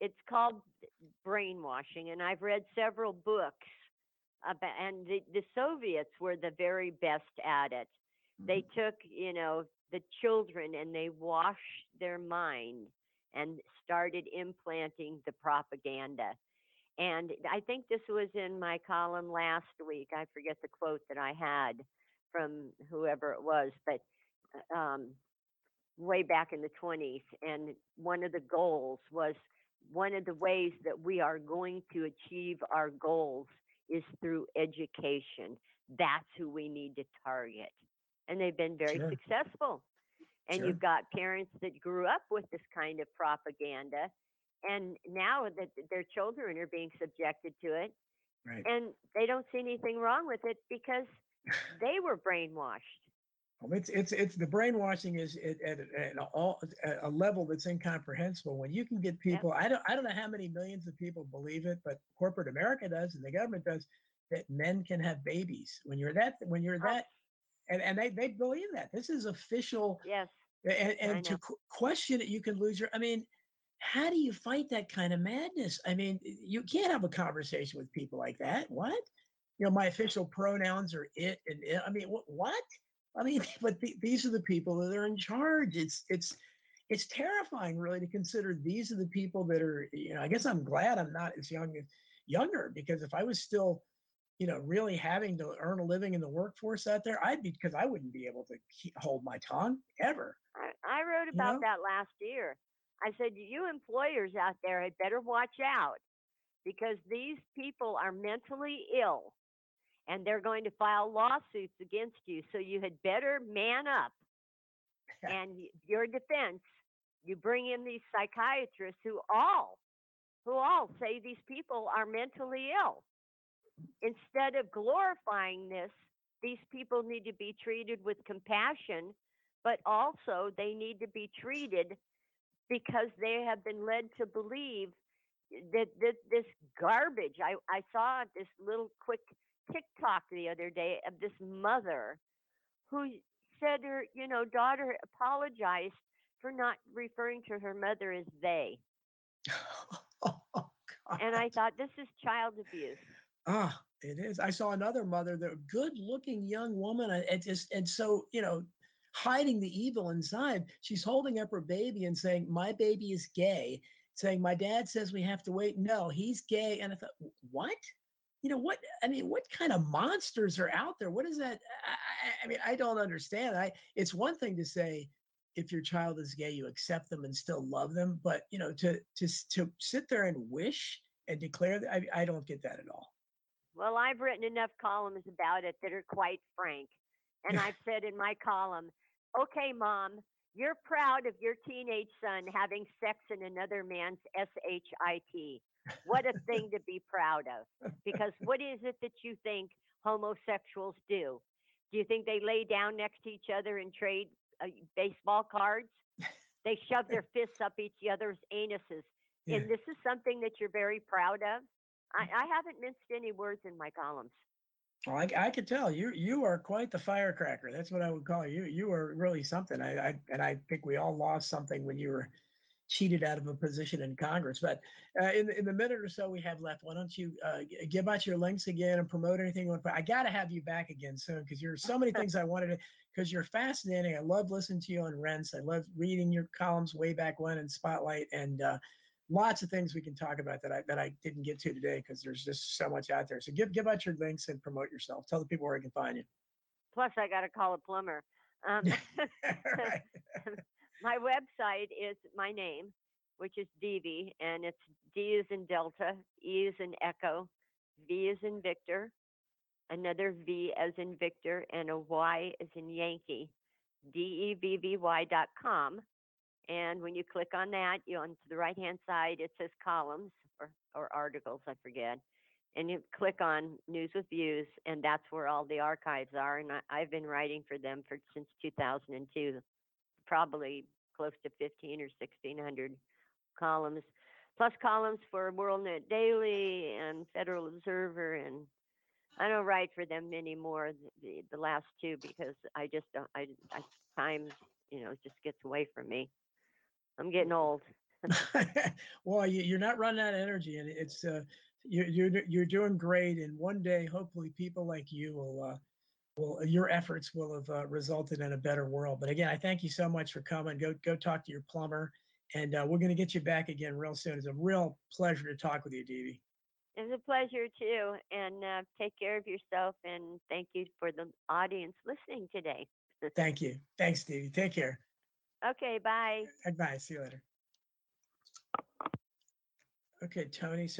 It's called brainwashing, and I've read several books about, and the, the Soviets were the very best at it they Mhm. took you know the children and they washed their mind and started implanting the propaganda. And i think this was in my column last week i forget the quote that i had from whoever it was but uh, um, way back in the 20s and one of the goals was one of the ways that we are going to achieve our goals is through education. That's who we need to target and they've been very Sure. successful. And Sure. you've got parents that grew up with this kind of propaganda, and now that their children are being subjected to it, right and they don't see anything wrong with it because they were brainwashed. Um, It's it's it's the brainwashing is at, at, at a all at a level that's incomprehensible. When you can get people, I don't I don't know how many millions of people believe it, but corporate America does and the government does that men can have babies. When you're that when you're Oh. that and, and they, they believe that. This is official Yes. and, and to qu- question it you can lose your i mean how do you fight that kind of madness? I mean you can't have a conversation with people like that. What? You know my official pronouns are it and it. i mean what, what? I mean but the, these are the people that are in charge. It's it's it's terrifying really to consider these are the people that are you know i guess i'm glad i'm not as young as younger because if i was still you know really having to earn a living in the workforce out there i'd be because i wouldn't be able to keep, hold my tongue ever I, I wrote You about know? that last year. I said, you employers out there had better watch out because these people are mentally ill and they're going to file lawsuits against you. So you had better man up and your defense. You bring in these psychiatrists who all, who all say these people are mentally ill. Instead of glorifying this, these people need to be treated with compassion but also they need to be treated because they have been led to believe that this, this garbage. I, I saw this little quick TikTok the other day of this mother who said her, you know, daughter apologized for not referring to her mother as they. oh, And I thought, this is child abuse. Ah, it is. I saw another mother, the good-looking young woman, and it just and so you know, hiding the evil inside. She's holding up her baby and saying, "My baby is gay." Saying, "My dad says we have to wait." No, he's gay. And I thought, what? You know what? I mean, what kind of monsters are out there? What is that? I, I, I mean, I don't understand. I. It's one thing to say. If your child is gay, you accept them and still love them. But you know, to to to sit there and wish and declare that, I, I don't get that at all. Well, I've written enough columns about it that are quite frank. And I've said in my column, okay, mom, you're proud of your teenage son having sex in another man's SHIT. What a thing to be proud of. Because what is it that you think homosexuals do? Do you think they lay down next to each other and trade uh, baseball cards? They shove their fists up each other's anuses. Yeah. And this is something that you're very proud of. I, I haven't minced any words in my columns. Well, I, I could tell you you are quite the firecracker. That's what I would call you. You are really something. I, I and I think we all lost something when you were cheated out of a position in Congress. But uh, in the- in the minute or so we have left, why don't you uh, give out your links again and promote anything you want? But I got to have you back again soon because you're so many things I wanted to. Because you're fascinating. I love listening to you on Rense. I love reading your columns way back when in Spotlight and. Uh, Lots of things we can talk about that I that I didn't get to today because there's just so much out there. So give give out your links and promote yourself. Tell the people where they can find you. Plus, I got to call a plumber. Um, my website is my name, which is Devvy, and it's D is in Delta, E is in Echo, V is in Victor, another V as in Victor, and a Y as in Yankee, D And when you click on that, you on to the right hand side, it says columns or, or articles, I forget. And you click on news with views, and that's where all the archives are. And I, I've been writing for them for since 2002, probably close to 15 or 1600 columns, plus columns for WorldNet Daily and Federal Observer. And I don't write for them anymore, the, the last two, because I just don't, I, I, time, you know, just gets away from me. I'm getting old. well, you, you're not running out of energy, and it's uh, you're you're you're doing great. And one day, hopefully, people like you will uh, will your efforts will have uh, resulted in a better world. But again, I thank you so much for coming. Go go talk to your plumber, and uh, we're going to get you back again real soon. It's a real pleasure to talk with you, Devvy. It's a pleasure too. And uh, take care of yourself. And thank you for the audience listening today. Thank you. Thanks, Devvy. Take care. Okay, bye. Bye. See you later. Okay, Tony. So.